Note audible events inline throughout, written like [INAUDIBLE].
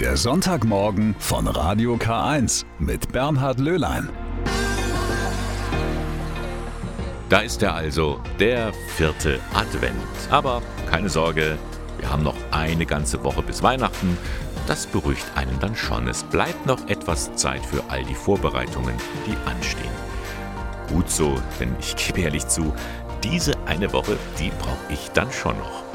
Der Sonntagmorgen von Radio K1 mit Bernhard Löhlein. Da ist er also, der vierte Advent. Aber keine Sorge, wir haben noch eine ganze Woche bis Weihnachten. Das beruhigt einen dann schon. Es bleibt noch etwas Zeit für all die Vorbereitungen, die anstehen. Gut so, denn ich gebe ehrlich zu, diese eine Woche, die brauche ich dann schon noch.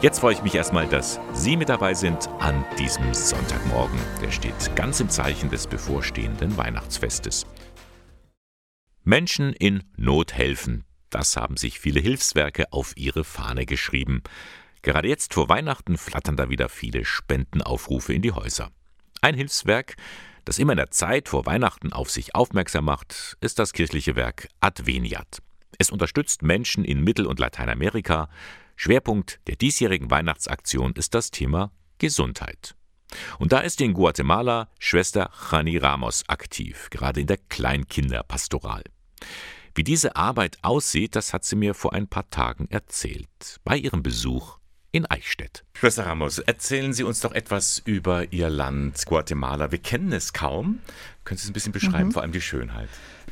Jetzt freue ich mich erstmal, dass Sie mit dabei sind an diesem Sonntagmorgen. Der steht ganz im Zeichen des bevorstehenden Weihnachtsfestes. Menschen in Not helfen. Das haben sich viele Hilfswerke auf ihre Fahne geschrieben. Gerade jetzt vor Weihnachten flattern da wieder viele Spendenaufrufe in die Häuser. Ein Hilfswerk, das immer in der Zeit vor Weihnachten auf sich aufmerksam macht, ist das kirchliche Werk Adveniat. Es unterstützt Menschen in Mittel- und Lateinamerika, Schwerpunkt der diesjährigen Weihnachtsaktion ist das Thema Gesundheit. Und da ist in Guatemala Schwester Jani Ramos aktiv, gerade in der Kleinkinderpastoral. Wie diese Arbeit aussieht, das hat sie mir vor ein paar Tagen erzählt, bei ihrem Besuch in Eichstätt. Schwester Ramos, erzählen Sie uns doch etwas über Ihr Land Guatemala. Wir kennen es kaum. Können Sie es ein bisschen beschreiben, mhm. vor allem die Schönheit?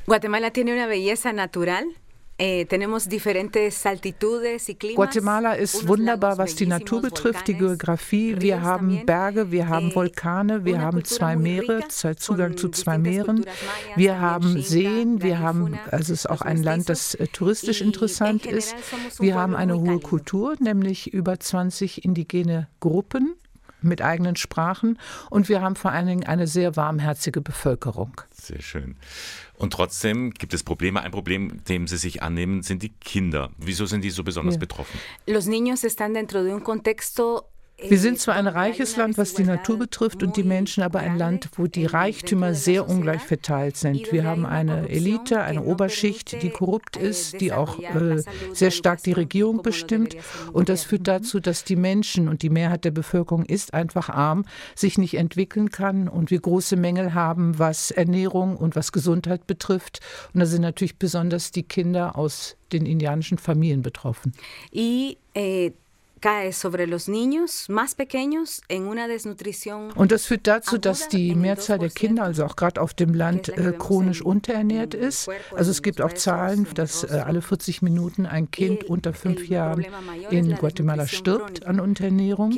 Guatemala tiene una belleza natural Guatemala ist wunderbar, was die Natur betrifft, die Geografie. Wir haben Berge, wir haben eh, Vulkane, wir haben zwei Meere, Zugang zu zwei Meeren. Wir haben Seen, wir haben, also es ist auch ein Land, das äh, touristisch interessant ist. Wir haben eine hohe Kultur, nämlich über 20 indigene Gruppen mit eigenen Sprachen und wir haben vor allen Dingen eine sehr warmherzige Bevölkerung. Sehr schön. Und trotzdem gibt es Probleme. Ein Problem, dem Sie sich annehmen, sind die Kinder. Wieso sind die so besonders ja. betroffen? Los niños están dentro de un contexto wir sind zwar ein reiches Land, was die Natur betrifft und die Menschen, aber ein Land, wo die Reichtümer sehr ungleich verteilt sind. Wir haben eine Elite, eine Oberschicht, die korrupt ist, die auch äh, sehr stark die Regierung bestimmt. Und das führt dazu, dass die Menschen und die Mehrheit der Bevölkerung ist einfach arm, sich nicht entwickeln kann und wir große Mängel haben, was Ernährung und was Gesundheit betrifft. Und da sind natürlich besonders die Kinder aus den indianischen Familien betroffen. Y, eh, und das führt dazu, dass die Mehrzahl der Kinder, also auch gerade auf dem Land, äh, chronisch unterernährt ist. Also es gibt auch Zahlen, dass äh, alle 40 Minuten ein Kind unter fünf Jahren in Guatemala stirbt an Unterernährung.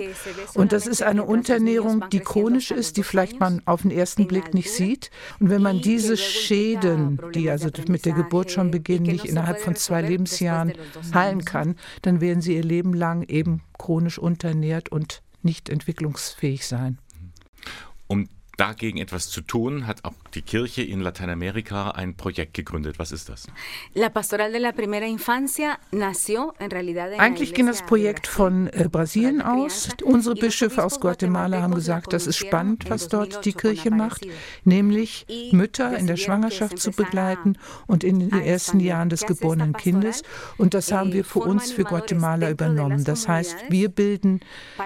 Und das ist eine Unterernährung, die chronisch ist, die vielleicht man auf den ersten Blick nicht sieht. Und wenn man diese Schäden, die also mit der Geburt schon beginnen, nicht innerhalb von zwei Lebensjahren heilen kann, dann werden sie ihr Leben lang eben eben chronisch unterernährt und nicht entwicklungsfähig sein. Um dagegen etwas zu tun, hat auch die Kirche in Lateinamerika ein Projekt gegründet. Was ist das? Eigentlich ging das Projekt von äh, Brasilien aus. Unsere Bischöfe aus Guatemala haben gesagt, das ist spannend, was dort die Kirche macht, nämlich Mütter in der Schwangerschaft zu begleiten und in den ersten Jahren des geborenen Kindes. Und das haben wir für uns, für Guatemala übernommen. Das heißt, wir bilden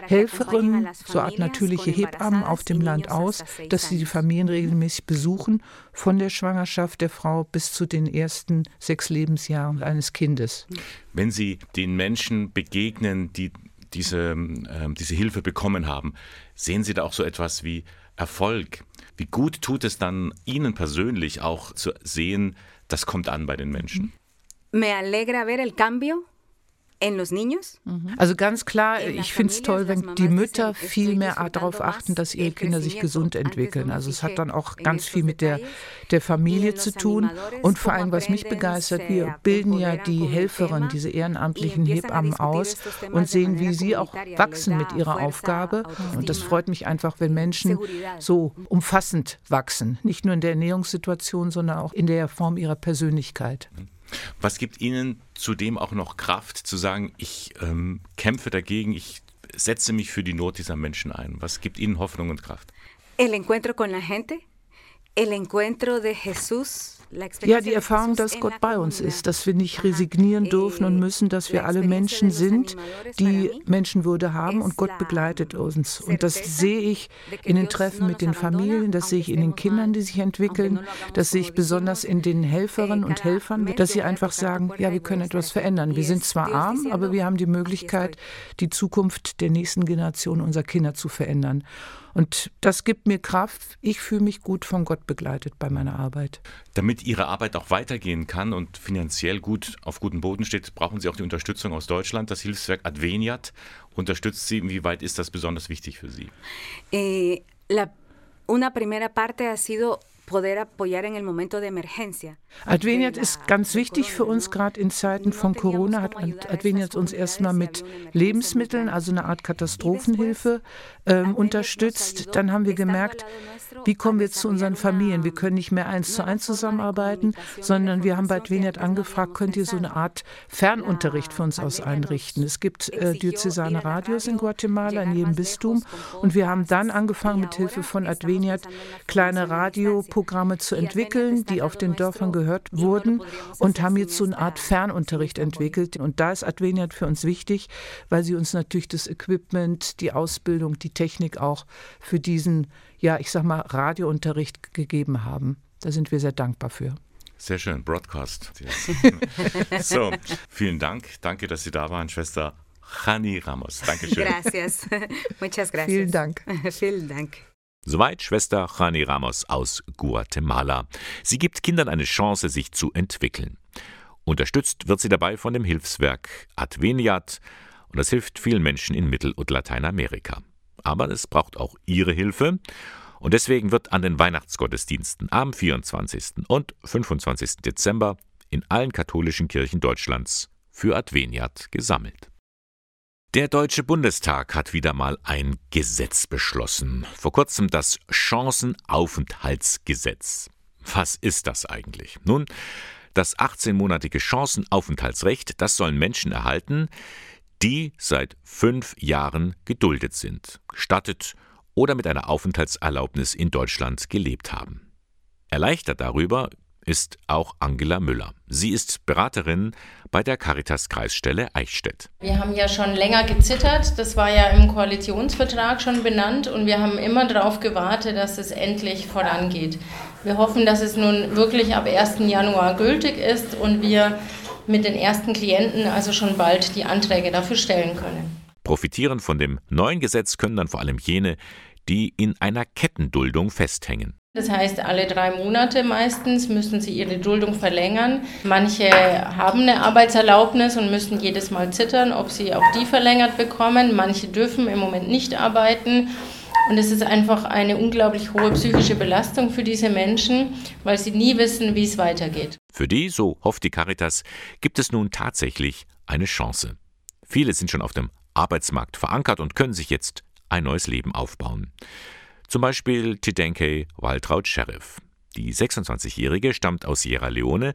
Helferinnen, so Art natürliche Hebammen auf dem Land aus, dass sie die Familien regelmäßig besuchen, von der Schwangerschaft der Frau bis zu den ersten sechs Lebensjahren eines Kindes. Wenn Sie den Menschen begegnen, die diese, äh, diese Hilfe bekommen haben, sehen Sie da auch so etwas wie Erfolg? Wie gut tut es dann Ihnen persönlich auch zu sehen, das kommt an bei den Menschen? Me alegra ver el cambio. Also ganz klar, ich finde es toll, wenn die Mütter viel mehr darauf achten, dass ihre Kinder sich gesund entwickeln. Also es hat dann auch ganz viel mit der, der Familie zu tun. Und vor allem, was mich begeistert, wir bilden ja die Helferinnen, diese ehrenamtlichen Hebammen aus und sehen, wie sie auch wachsen mit ihrer Aufgabe. Und das freut mich einfach, wenn Menschen so umfassend wachsen. Nicht nur in der Ernährungssituation, sondern auch in der Form ihrer Persönlichkeit. Was gibt Ihnen zudem auch noch Kraft zu sagen, ich ähm, kämpfe dagegen, ich setze mich für die Not dieser Menschen ein? Was gibt Ihnen Hoffnung und Kraft? El encuentro con la gente, el encuentro de Jesús Ja, die Erfahrung, dass Gott bei uns ist, dass wir nicht resignieren dürfen und müssen, dass wir alle Menschen sind, die Menschenwürde haben und Gott begleitet uns. Und das sehe ich in den Treffen mit den Familien, das sehe ich in den Kindern, die sich entwickeln, das sehe ich besonders in den Helferinnen und Helfern, dass sie einfach sagen, ja, wir können etwas verändern. Wir sind zwar arm, aber wir haben die Möglichkeit, die Zukunft der nächsten Generation unserer Kinder zu verändern. Und das gibt mir Kraft. Ich fühle mich gut von Gott begleitet bei meiner Arbeit. Damit Ihre Arbeit auch weitergehen kann und finanziell gut auf gutem Boden steht, brauchen Sie auch die Unterstützung aus Deutschland. Das Hilfswerk Adveniat unterstützt Sie. Inwieweit ist das besonders wichtig für Sie? Eh, la, una primera parte ha sido Adveniat ist ganz wichtig für uns, gerade in Zeiten von Corona hat Adveniat uns erstmal mit Lebensmitteln, also eine Art Katastrophenhilfe, ähm, unterstützt. Dann haben wir gemerkt, wie kommen wir zu unseren Familien? Wir können nicht mehr eins zu eins zusammenarbeiten, sondern wir haben bei Adveniat angefragt, könnt ihr so eine Art Fernunterricht für uns aus einrichten? Es gibt äh, diözesane Radios in Guatemala, in jedem Bistum. Und wir haben dann angefangen, mit Hilfe von Adveniat kleine Radioprogramme zu entwickeln, die auf den Dörfern gehört wurden und haben jetzt so eine Art Fernunterricht entwickelt. Und da ist Adveniat für uns wichtig, weil sie uns natürlich das Equipment, die Ausbildung, die Technik auch für diesen, ja, ich sag mal, Radiounterricht gegeben haben. Da sind wir sehr dankbar für. Sehr schön, Broadcast. [LAUGHS] [LAUGHS] so, vielen Dank. Danke, dass Sie da waren, Schwester Jani Ramos. Dankeschön. Gracias. [LAUGHS] Muchas gracias. Vielen Dank. Vielen Dank. Soweit Schwester Jani Ramos aus Guatemala. Sie gibt Kindern eine Chance, sich zu entwickeln. Unterstützt wird sie dabei von dem Hilfswerk Adveniat und das hilft vielen Menschen in Mittel- und Lateinamerika. Aber es braucht auch ihre Hilfe und deswegen wird an den Weihnachtsgottesdiensten am 24. und 25. Dezember in allen katholischen Kirchen Deutschlands für Adveniat gesammelt. Der Deutsche Bundestag hat wieder mal ein Gesetz beschlossen. Vor kurzem das Chancenaufenthaltsgesetz. Was ist das eigentlich? Nun, das 18-monatige Chancenaufenthaltsrecht, das sollen Menschen erhalten, die seit fünf Jahren geduldet sind, gestattet oder mit einer Aufenthaltserlaubnis in Deutschland gelebt haben. Erleichtert darüber ist auch Angela Müller. Sie ist Beraterin bei der Caritas Kreisstelle Eichstätt. Wir haben ja schon länger gezittert, das war ja im Koalitionsvertrag schon benannt und wir haben immer darauf gewartet, dass es endlich vorangeht. Wir hoffen, dass es nun wirklich ab 1. Januar gültig ist und wir mit den ersten Klienten also schon bald die Anträge dafür stellen können. Profitieren von dem neuen Gesetz können dann vor allem jene, die in einer Kettenduldung festhängen. Das heißt, alle drei Monate meistens müssen sie ihre Duldung verlängern. Manche haben eine Arbeitserlaubnis und müssen jedes Mal zittern, ob sie auch die verlängert bekommen. Manche dürfen im Moment nicht arbeiten. Und es ist einfach eine unglaublich hohe psychische Belastung für diese Menschen, weil sie nie wissen, wie es weitergeht. Für die, so hofft die Caritas, gibt es nun tatsächlich eine Chance. Viele sind schon auf dem Arbeitsmarkt verankert und können sich jetzt ein neues Leben aufbauen. Zum Beispiel Tidenke Waltraud Sheriff. Die 26-Jährige stammt aus Sierra Leone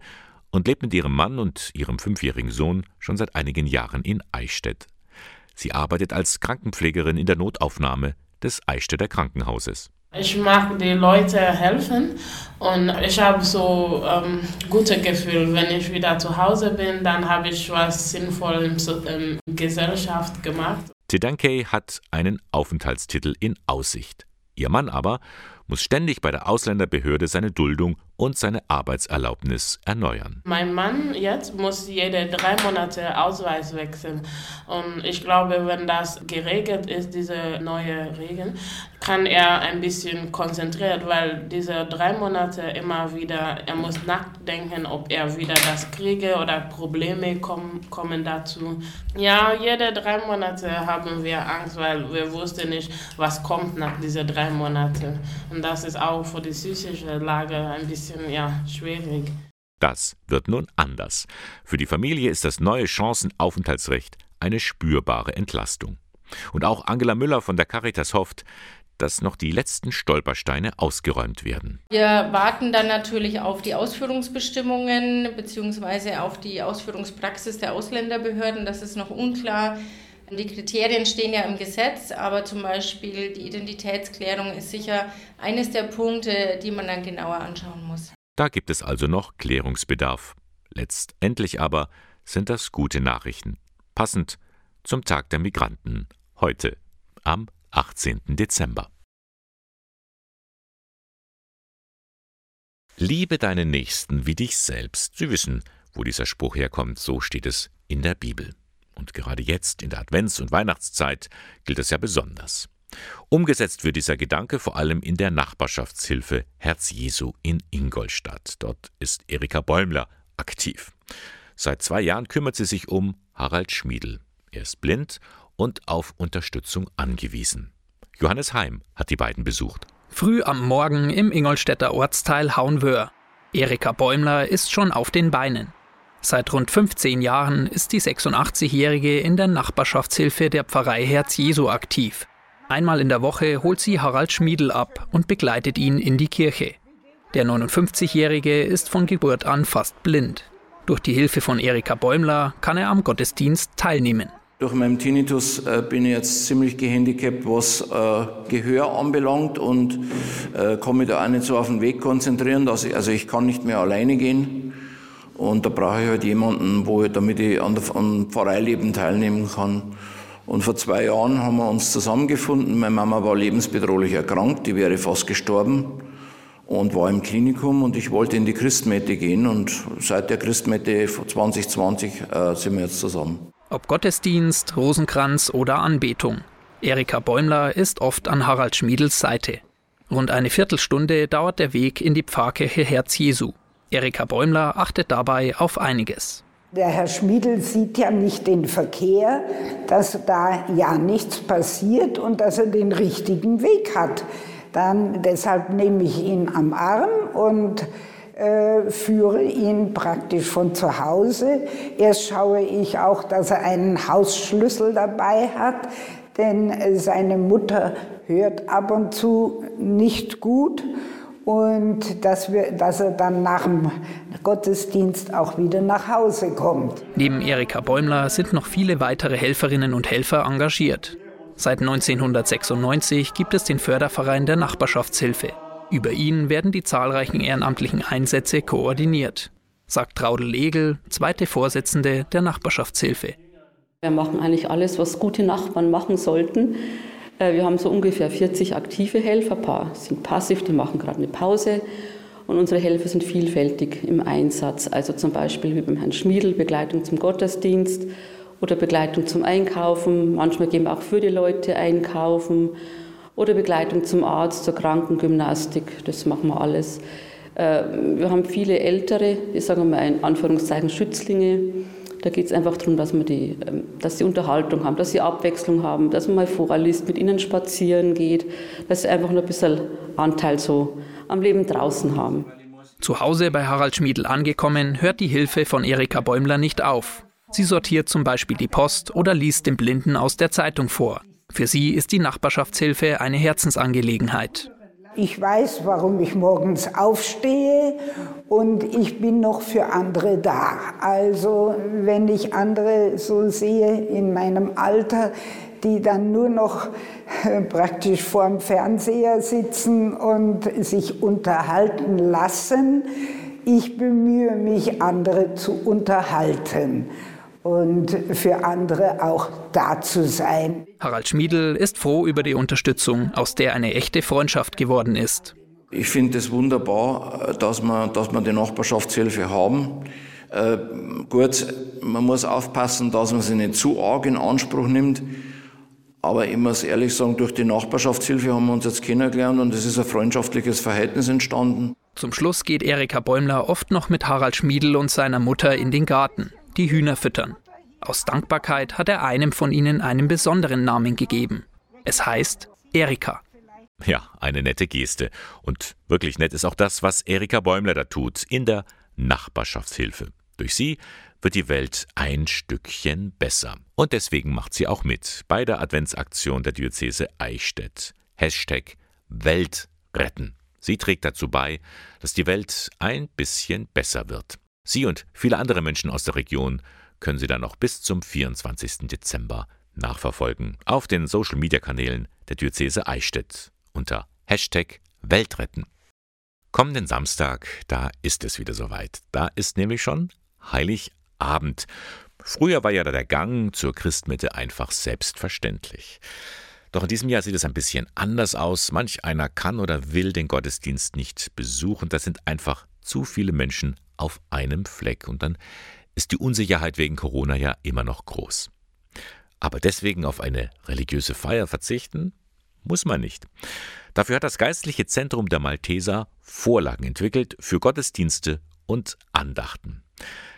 und lebt mit ihrem Mann und ihrem fünfjährigen Sohn schon seit einigen Jahren in Eichstätt. Sie arbeitet als Krankenpflegerin in der Notaufnahme des Eichstätter Krankenhauses. Ich mag die Leute helfen und ich habe so ähm, gute Gefühl, wenn ich wieder zu Hause bin, dann habe ich was Sinnvolles in der Gesellschaft gemacht. Tidanke hat einen Aufenthaltstitel in Aussicht. Ihr Mann aber muss ständig bei der Ausländerbehörde seine Duldung und seine Arbeitserlaubnis erneuern. Mein Mann jetzt muss jede drei Monate Ausweis wechseln. Und ich glaube, wenn das geregelt ist, diese neue Regeln, kann er ein bisschen konzentriert, weil diese drei Monate immer wieder, er muss nachdenken, ob er wieder das kriege oder Probleme kommen, kommen dazu. Ja, jede drei Monate haben wir Angst, weil wir wussten nicht, was kommt nach diesen drei Monaten. Und das ist auch für die psychische Lage ein bisschen ja, schwierig. Das wird nun anders. Für die Familie ist das neue Chancenaufenthaltsrecht eine spürbare Entlastung. Und auch Angela Müller von der Caritas hofft, dass noch die letzten Stolpersteine ausgeräumt werden. Wir warten dann natürlich auf die Ausführungsbestimmungen bzw. auf die Ausführungspraxis der Ausländerbehörden. Das ist noch unklar. Die Kriterien stehen ja im Gesetz, aber zum Beispiel die Identitätsklärung ist sicher eines der Punkte, die man dann genauer anschauen muss. Da gibt es also noch Klärungsbedarf. Letztendlich aber sind das gute Nachrichten. Passend zum Tag der Migranten heute am 18. Dezember. Liebe deinen Nächsten wie dich selbst. Sie wissen, wo dieser Spruch herkommt, so steht es in der Bibel. Und gerade jetzt, in der Advents- und Weihnachtszeit, gilt es ja besonders. Umgesetzt wird dieser Gedanke vor allem in der Nachbarschaftshilfe Herz Jesu in Ingolstadt. Dort ist Erika Bäumler aktiv. Seit zwei Jahren kümmert sie sich um Harald Schmiedel. Er ist blind und auf Unterstützung angewiesen. Johannes Heim hat die beiden besucht. Früh am Morgen im Ingolstädter Ortsteil Haunwöhr. Erika Bäumler ist schon auf den Beinen. Seit rund 15 Jahren ist die 86-Jährige in der Nachbarschaftshilfe der Pfarrei Herz Jesu aktiv. Einmal in der Woche holt sie Harald Schmiedel ab und begleitet ihn in die Kirche. Der 59-Jährige ist von Geburt an fast blind. Durch die Hilfe von Erika Bäumler kann er am Gottesdienst teilnehmen. Durch meinen Tinnitus äh, bin ich jetzt ziemlich gehandicapt, was äh, Gehör anbelangt und äh, kann mich da auch nicht so auf den Weg konzentrieren. Ich, also ich kann nicht mehr alleine gehen und da brauche ich halt jemanden, wo ich, damit ich an, an Pfarreileben teilnehmen kann. Und vor zwei Jahren haben wir uns zusammengefunden. Meine Mama war lebensbedrohlich erkrankt, die wäre fast gestorben und war im Klinikum und ich wollte in die Christmette gehen und seit der Christmette 2020 äh, sind wir jetzt zusammen. Ob Gottesdienst, Rosenkranz oder Anbetung. Erika Bäumler ist oft an Harald Schmiedels Seite. Rund eine Viertelstunde dauert der Weg in die Pfarrkirche Herz Jesu. Erika Bäumler achtet dabei auf einiges. Der Herr Schmiedel sieht ja nicht den Verkehr, dass da ja nichts passiert und dass er den richtigen Weg hat. Dann deshalb nehme ich ihn am Arm und äh, führe ihn praktisch von zu Hause. Erst schaue ich auch, dass er einen Hausschlüssel dabei hat, denn seine Mutter hört ab und zu nicht gut und dass, wir, dass er dann nach dem Gottesdienst auch wieder nach Hause kommt. Neben Erika Bäumler sind noch viele weitere Helferinnen und Helfer engagiert. Seit 1996 gibt es den Förderverein der Nachbarschaftshilfe. Über ihn werden die zahlreichen ehrenamtlichen Einsätze koordiniert, sagt Traudel Legel, zweite Vorsitzende der Nachbarschaftshilfe. Wir machen eigentlich alles, was gute Nachbarn machen sollten. Äh, wir haben so ungefähr 40 aktive Helfer, ein paar sind passiv, die machen gerade eine Pause. Und unsere Helfer sind vielfältig im Einsatz. Also zum Beispiel wie beim Herrn Schmiedel, Begleitung zum Gottesdienst oder Begleitung zum Einkaufen. Manchmal gehen wir auch für die Leute einkaufen oder Begleitung zum Arzt, zur Krankengymnastik, das machen wir alles. Äh, wir haben viele ältere, ich sage mal in Anführungszeichen Schützlinge. Da geht es einfach darum, dass, wir die, ähm, dass sie Unterhaltung haben, dass sie Abwechslung haben, dass man mal vorliest, mit ihnen spazieren geht, dass sie einfach nur ein bisschen Anteil so am Leben draußen haben. Zu Hause bei Harald Schmiedl angekommen, hört die Hilfe von Erika Bäumler nicht auf. Sie sortiert zum Beispiel die Post oder liest dem Blinden aus der Zeitung vor. Für sie ist die Nachbarschaftshilfe eine Herzensangelegenheit. Ich weiß, warum ich morgens aufstehe und ich bin noch für andere da. Also wenn ich andere so sehe in meinem Alter, die dann nur noch äh, praktisch vorm Fernseher sitzen und sich unterhalten lassen, ich bemühe mich, andere zu unterhalten und für andere auch da zu sein. Harald Schmiedl ist froh über die Unterstützung, aus der eine echte Freundschaft geworden ist. Ich finde es wunderbar, dass wir, dass wir die Nachbarschaftshilfe haben. Äh, gut, man muss aufpassen, dass man sie nicht zu arg in Anspruch nimmt. Aber ich muss ehrlich sagen, durch die Nachbarschaftshilfe haben wir uns jetzt kennengelernt und es ist ein freundschaftliches Verhältnis entstanden. Zum Schluss geht Erika Bäumler oft noch mit Harald Schmiedl und seiner Mutter in den Garten die Hühner füttern. Aus Dankbarkeit hat er einem von ihnen einen besonderen Namen gegeben. Es heißt Erika. Ja, eine nette Geste. Und wirklich nett ist auch das, was Erika Bäumler da tut in der Nachbarschaftshilfe. Durch sie wird die Welt ein Stückchen besser. Und deswegen macht sie auch mit bei der Adventsaktion der Diözese Eichstätt. Hashtag Welt retten. Sie trägt dazu bei, dass die Welt ein bisschen besser wird. Sie und viele andere Menschen aus der Region können Sie dann noch bis zum 24. Dezember nachverfolgen auf den Social-Media-Kanälen der Diözese Eichstätt unter Hashtag Weltretten. Kommenden Samstag, da ist es wieder soweit. Da ist nämlich schon Heiligabend. Früher war ja da der Gang zur Christmitte einfach selbstverständlich. Doch in diesem Jahr sieht es ein bisschen anders aus. Manch einer kann oder will den Gottesdienst nicht besuchen. Da sind einfach zu viele Menschen auf einem Fleck. Und dann ist die Unsicherheit wegen Corona ja immer noch groß. Aber deswegen auf eine religiöse Feier verzichten? Muss man nicht. Dafür hat das Geistliche Zentrum der Malteser Vorlagen entwickelt für Gottesdienste und Andachten.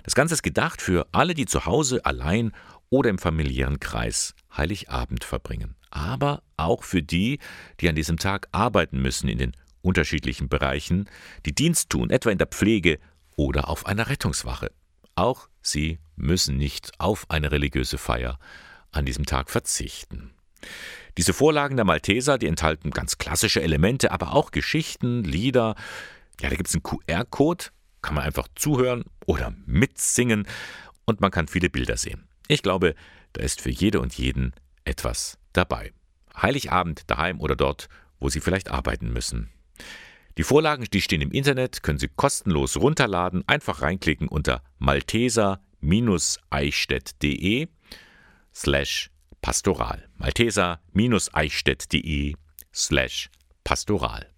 Das Ganze ist gedacht für alle, die zu Hause allein oder im familiären Kreis Heiligabend verbringen. Aber auch für die, die an diesem Tag arbeiten müssen in den unterschiedlichen Bereichen, die Dienst tun, etwa in der Pflege oder auf einer Rettungswache. Auch sie müssen nicht auf eine religiöse Feier an diesem Tag verzichten. Diese Vorlagen der Malteser, die enthalten ganz klassische Elemente, aber auch Geschichten, Lieder. Ja, da gibt es einen QR-Code, kann man einfach zuhören oder mitsingen und man kann viele Bilder sehen. Ich glaube, da ist für jede und jeden etwas dabei. Heiligabend daheim oder dort, wo Sie vielleicht arbeiten müssen. Die Vorlagen, die stehen im Internet, können Sie kostenlos runterladen, einfach reinklicken unter malteser-eichstätt.de slash pastoral. Malteser-eichstätt.de slash pastoral.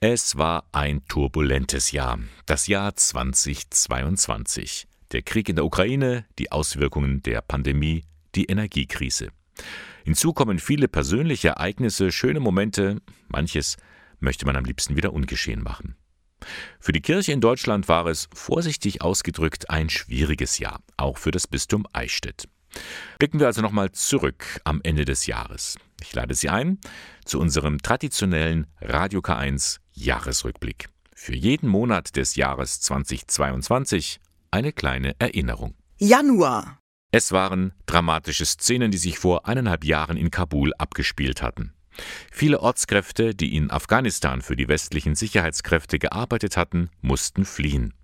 Es war ein turbulentes Jahr, das Jahr 2022. Der Krieg in der Ukraine, die Auswirkungen der Pandemie, die Energiekrise. Hinzu kommen viele persönliche Ereignisse, schöne Momente, manches möchte man am liebsten wieder ungeschehen machen. Für die Kirche in Deutschland war es, vorsichtig ausgedrückt, ein schwieriges Jahr, auch für das Bistum Eichstätt. Blicken wir also nochmal zurück am Ende des Jahres. Ich lade Sie ein zu unserem traditionellen Radio K1 Jahresrückblick. Für jeden Monat des Jahres 2022 eine kleine Erinnerung. Januar. Es waren dramatische Szenen, die sich vor eineinhalb Jahren in Kabul abgespielt hatten. Viele Ortskräfte, die in Afghanistan für die westlichen Sicherheitskräfte gearbeitet hatten, mussten fliehen.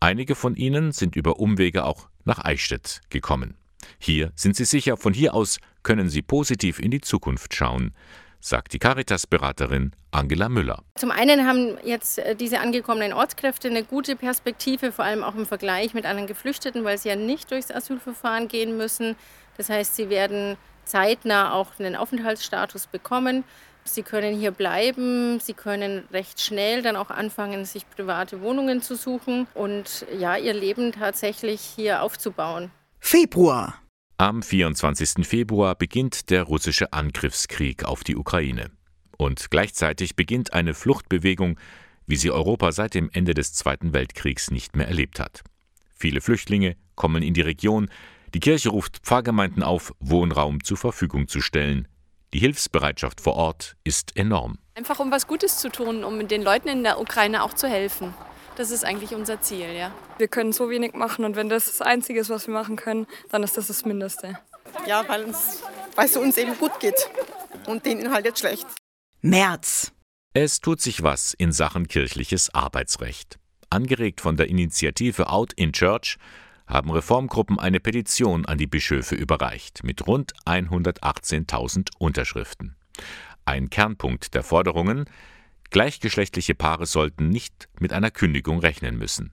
Einige von ihnen sind über Umwege auch nach Eichstätt gekommen. Hier sind sie sicher, von hier aus können sie positiv in die Zukunft schauen, sagt die Caritas-Beraterin Angela Müller. Zum einen haben jetzt äh, diese angekommenen Ortskräfte eine gute Perspektive, vor allem auch im Vergleich mit anderen Geflüchteten, weil sie ja nicht durchs Asylverfahren gehen müssen. Das heißt, sie werden zeitnah auch einen Aufenthaltsstatus bekommen. Sie können hier bleiben, sie können recht schnell dann auch anfangen, sich private Wohnungen zu suchen und ja, ihr Leben tatsächlich hier aufzubauen. Februar. Am 24. Februar beginnt der russische Angriffskrieg auf die Ukraine. Und gleichzeitig beginnt eine Fluchtbewegung, wie sie Europa seit dem Ende des Zweiten Weltkriegs nicht mehr erlebt hat. Viele Flüchtlinge kommen in die Region, die Kirche ruft Pfarrgemeinden auf, Wohnraum zur Verfügung zu stellen. Die Hilfsbereitschaft vor Ort ist enorm. Einfach um was Gutes zu tun, um den Leuten in der Ukraine auch zu helfen. Das ist eigentlich unser Ziel, ja. Wir können so wenig machen und wenn das das Einzige ist, was wir machen können, dann ist das das Mindeste. Ja, weil, uns, weil es uns eben gut geht und denen halt jetzt schlecht. März. Es tut sich was in Sachen kirchliches Arbeitsrecht. Angeregt von der Initiative Out in Church haben Reformgruppen eine Petition an die Bischöfe überreicht mit rund 118.000 Unterschriften. Ein Kernpunkt der Forderungen Gleichgeschlechtliche Paare sollten nicht mit einer Kündigung rechnen müssen.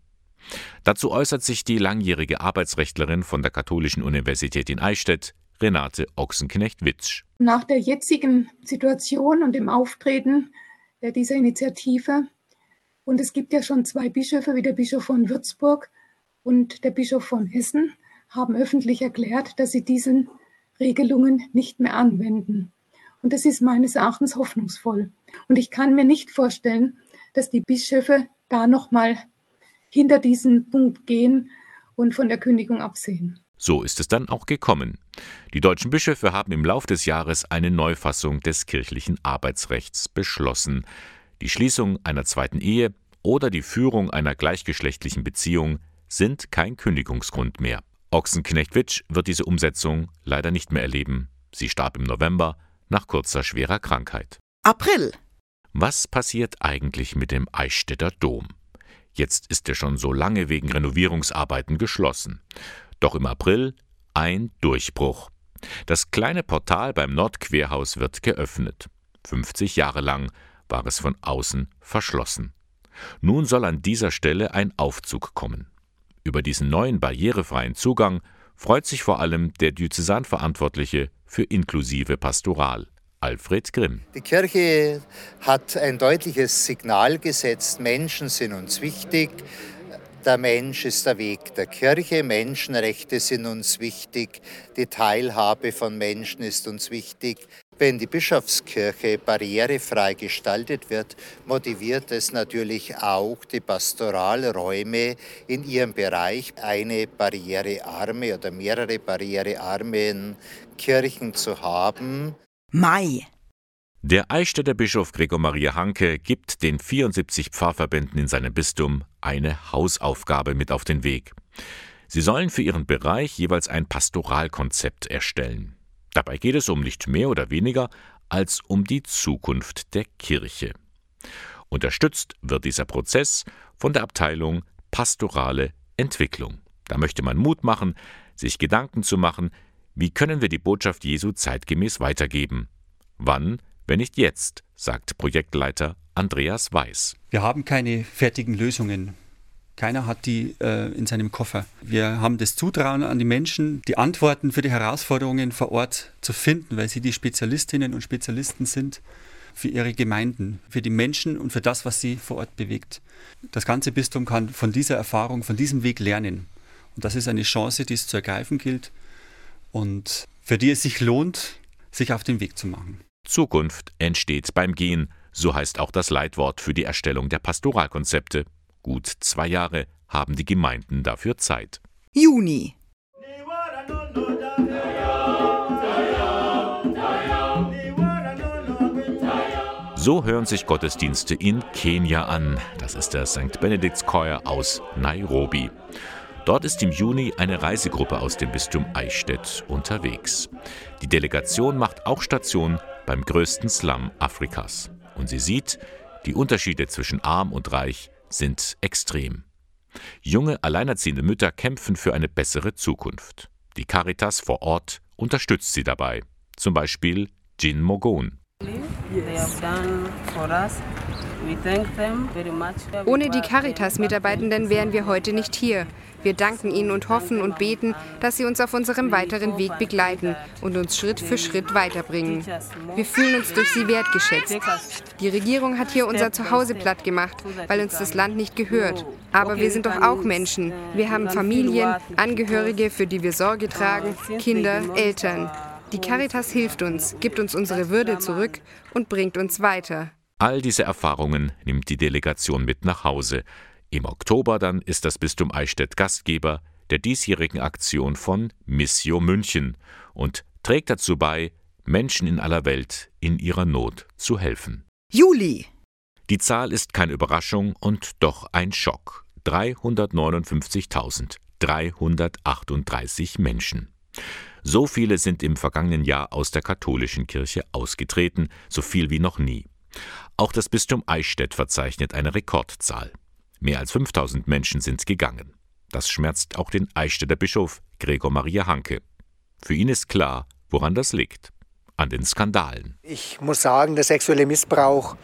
Dazu äußert sich die langjährige Arbeitsrechtlerin von der Katholischen Universität in Eichstätt, Renate Ochsenknecht-Witzsch. Nach der jetzigen Situation und dem Auftreten dieser Initiative, und es gibt ja schon zwei Bischöfe, wie der Bischof von Würzburg und der Bischof von Hessen haben öffentlich erklärt, dass sie diesen Regelungen nicht mehr anwenden. Und das ist meines Erachtens hoffnungsvoll. Und ich kann mir nicht vorstellen, dass die Bischöfe da nochmal hinter diesen Punkt gehen und von der Kündigung absehen. So ist es dann auch gekommen. Die deutschen Bischöfe haben im Lauf des Jahres eine Neufassung des kirchlichen Arbeitsrechts beschlossen. Die Schließung einer zweiten Ehe oder die Führung einer gleichgeschlechtlichen Beziehung sind kein Kündigungsgrund mehr. Ochsenknecht-Witsch wird diese Umsetzung leider nicht mehr erleben. Sie starb im November nach kurzer schwerer Krankheit. April. Was passiert eigentlich mit dem Eichstätter Dom? Jetzt ist er schon so lange wegen Renovierungsarbeiten geschlossen. Doch im April ein Durchbruch. Das kleine Portal beim Nordquerhaus wird geöffnet. 50 Jahre lang war es von außen verschlossen. Nun soll an dieser Stelle ein Aufzug kommen. Über diesen neuen barrierefreien Zugang freut sich vor allem der Diözesanverantwortliche für inklusive Pastoral, Alfred Grimm. Die Kirche hat ein deutliches Signal gesetzt, Menschen sind uns wichtig, der Mensch ist der Weg der Kirche, Menschenrechte sind uns wichtig, die Teilhabe von Menschen ist uns wichtig. Wenn die Bischofskirche barrierefrei gestaltet wird, motiviert es natürlich auch die Pastoralräume in ihrem Bereich, eine barrierearme oder mehrere barrierearme Kirchen zu haben. Mai. Der Eichstätter Bischof Gregor Maria Hanke gibt den 74 Pfarrverbänden in seinem Bistum eine Hausaufgabe mit auf den Weg. Sie sollen für ihren Bereich jeweils ein Pastoralkonzept erstellen. Dabei geht es um nicht mehr oder weniger als um die Zukunft der Kirche. Unterstützt wird dieser Prozess von der Abteilung Pastorale Entwicklung. Da möchte man Mut machen, sich Gedanken zu machen, wie können wir die Botschaft Jesu zeitgemäß weitergeben? Wann wenn nicht jetzt, sagt Projektleiter Andreas Weiß. Wir haben keine fertigen Lösungen. Keiner hat die äh, in seinem Koffer. Wir haben das Zutrauen an die Menschen, die Antworten für die Herausforderungen vor Ort zu finden, weil sie die Spezialistinnen und Spezialisten sind für ihre Gemeinden, für die Menschen und für das, was sie vor Ort bewegt. Das ganze Bistum kann von dieser Erfahrung, von diesem Weg lernen. Und das ist eine Chance, die es zu ergreifen gilt und für die es sich lohnt, sich auf den Weg zu machen. Zukunft entsteht beim Gehen, so heißt auch das Leitwort für die Erstellung der Pastoralkonzepte. Gut zwei Jahre haben die Gemeinden dafür Zeit. Juni. So hören sich Gottesdienste in Kenia an. Das ist der St. Benedict's Choir aus Nairobi. Dort ist im Juni eine Reisegruppe aus dem Bistum Eichstätt unterwegs. Die Delegation macht auch Station beim größten Slum Afrikas. Und sie sieht, die Unterschiede zwischen arm und reich sind extrem. Junge, alleinerziehende Mütter kämpfen für eine bessere Zukunft. Die Caritas vor Ort unterstützt sie dabei. Zum Beispiel Jin Mogon. Ohne die Caritas-Mitarbeitenden wären wir heute nicht hier. Wir danken ihnen und hoffen und beten, dass sie uns auf unserem weiteren Weg begleiten und uns Schritt für Schritt weiterbringen. Wir fühlen uns durch sie wertgeschätzt. Die Regierung hat hier unser Zuhause platt gemacht, weil uns das Land nicht gehört. Aber wir sind doch auch Menschen. Wir haben Familien, Angehörige, für die wir Sorge tragen, Kinder, Eltern. Die Caritas hilft uns, gibt uns unsere Würde zurück und bringt uns weiter. All diese Erfahrungen nimmt die Delegation mit nach Hause. Im Oktober dann ist das Bistum Eichstätt Gastgeber der diesjährigen Aktion von Missio München und trägt dazu bei, Menschen in aller Welt in ihrer Not zu helfen. Juli. Die Zahl ist keine Überraschung und doch ein Schock. 359.338 Menschen. So viele sind im vergangenen Jahr aus der katholischen Kirche ausgetreten, so viel wie noch nie. Auch das Bistum Eichstätt verzeichnet eine Rekordzahl. Mehr als 5000 Menschen sind gegangen. Das schmerzt auch den Eichstätter Bischof Gregor Maria Hanke. Für ihn ist klar, woran das liegt. An den Skandalen. Ich muss sagen, der sexuelle Missbrauch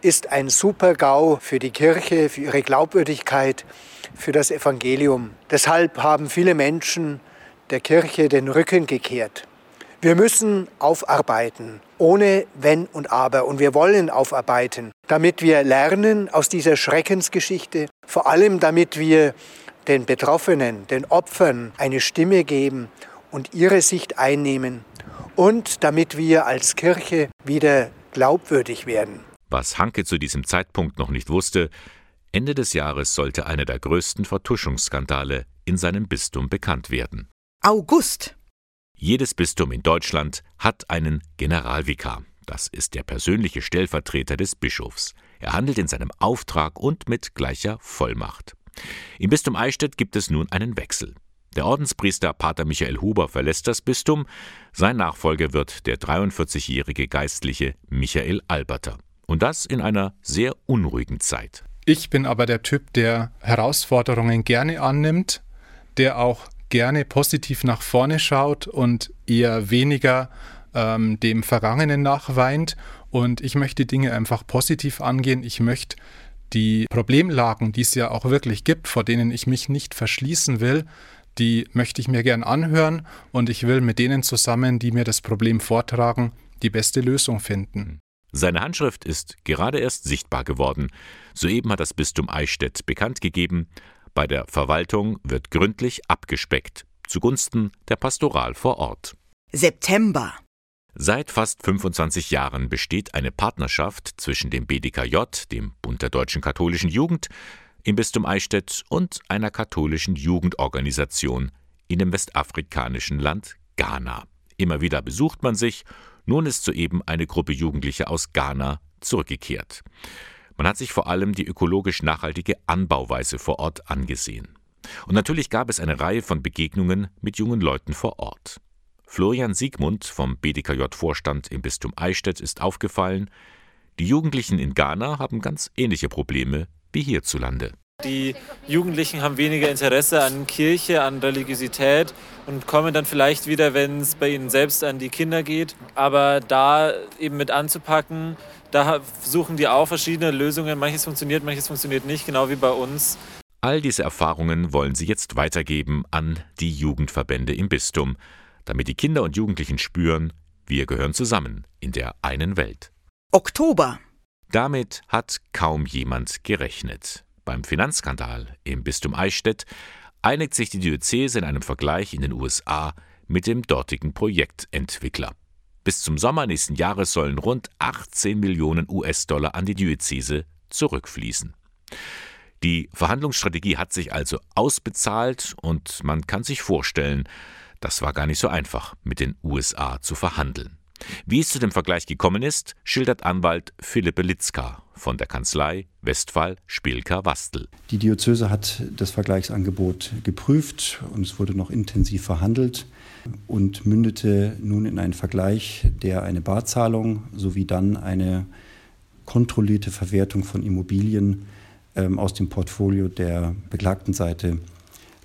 ist ein Super-GAU für die Kirche, für ihre Glaubwürdigkeit, für das Evangelium. Deshalb haben viele Menschen der Kirche den Rücken gekehrt. Wir müssen aufarbeiten, ohne Wenn und Aber. Und wir wollen aufarbeiten, damit wir lernen aus dieser Schreckensgeschichte, vor allem damit wir den Betroffenen, den Opfern eine Stimme geben und ihre Sicht einnehmen und damit wir als Kirche wieder glaubwürdig werden. Was Hanke zu diesem Zeitpunkt noch nicht wusste, Ende des Jahres sollte einer der größten Vertuschungsskandale in seinem Bistum bekannt werden. August. Jedes Bistum in Deutschland hat einen Generalvikar. Das ist der persönliche Stellvertreter des Bischofs. Er handelt in seinem Auftrag und mit gleicher Vollmacht. Im Bistum Eichstätt gibt es nun einen Wechsel. Der Ordenspriester Pater Michael Huber verlässt das Bistum. Sein Nachfolger wird der 43-jährige Geistliche Michael Alberter. Und das in einer sehr unruhigen Zeit. Ich bin aber der Typ, der Herausforderungen gerne annimmt, der auch gerne positiv nach vorne schaut und eher weniger ähm, dem Vergangenen nachweint. Und ich möchte Dinge einfach positiv angehen. Ich möchte die Problemlagen, die es ja auch wirklich gibt, vor denen ich mich nicht verschließen will, die möchte ich mir gern anhören und ich will mit denen zusammen, die mir das Problem vortragen, die beste Lösung finden. Seine Handschrift ist gerade erst sichtbar geworden. Soeben hat das Bistum Eichstätt bekannt gegeben, bei der Verwaltung wird gründlich abgespeckt, zugunsten der Pastoral vor Ort. September. Seit fast 25 Jahren besteht eine Partnerschaft zwischen dem BDKJ, dem Bund der deutschen katholischen Jugend, im Bistum Eichstätt und einer katholischen Jugendorganisation in dem westafrikanischen Land Ghana. Immer wieder besucht man sich, nun ist soeben eine Gruppe Jugendlicher aus Ghana zurückgekehrt. Man hat sich vor allem die ökologisch nachhaltige Anbauweise vor Ort angesehen. Und natürlich gab es eine Reihe von Begegnungen mit jungen Leuten vor Ort. Florian Siegmund vom BDKJ-Vorstand im Bistum Eichstätt ist aufgefallen, die Jugendlichen in Ghana haben ganz ähnliche Probleme wie hierzulande. Die Jugendlichen haben weniger Interesse an Kirche, an Religiosität und kommen dann vielleicht wieder, wenn es bei ihnen selbst an die Kinder geht. Aber da eben mit anzupacken, da suchen die auch verschiedene Lösungen. Manches funktioniert, manches funktioniert nicht, genau wie bei uns. All diese Erfahrungen wollen sie jetzt weitergeben an die Jugendverbände im Bistum, damit die Kinder und Jugendlichen spüren, wir gehören zusammen in der einen Welt. Oktober. Damit hat kaum jemand gerechnet. Beim Finanzskandal im Bistum Eichstätt einigt sich die Diözese in einem Vergleich in den USA mit dem dortigen Projektentwickler. Bis zum Sommer nächsten Jahres sollen rund 18 Millionen US-Dollar an die Diözese zurückfließen. Die Verhandlungsstrategie hat sich also ausbezahlt und man kann sich vorstellen, das war gar nicht so einfach, mit den USA zu verhandeln. Wie es zu dem Vergleich gekommen ist, schildert Anwalt Philipp Litzka von der Kanzlei Westphal Spielker Wastel. Die Diözese hat das Vergleichsangebot geprüft und es wurde noch intensiv verhandelt und mündete nun in einen Vergleich, der eine Barzahlung sowie dann eine kontrollierte Verwertung von Immobilien ähm, aus dem Portfolio der beklagten Seite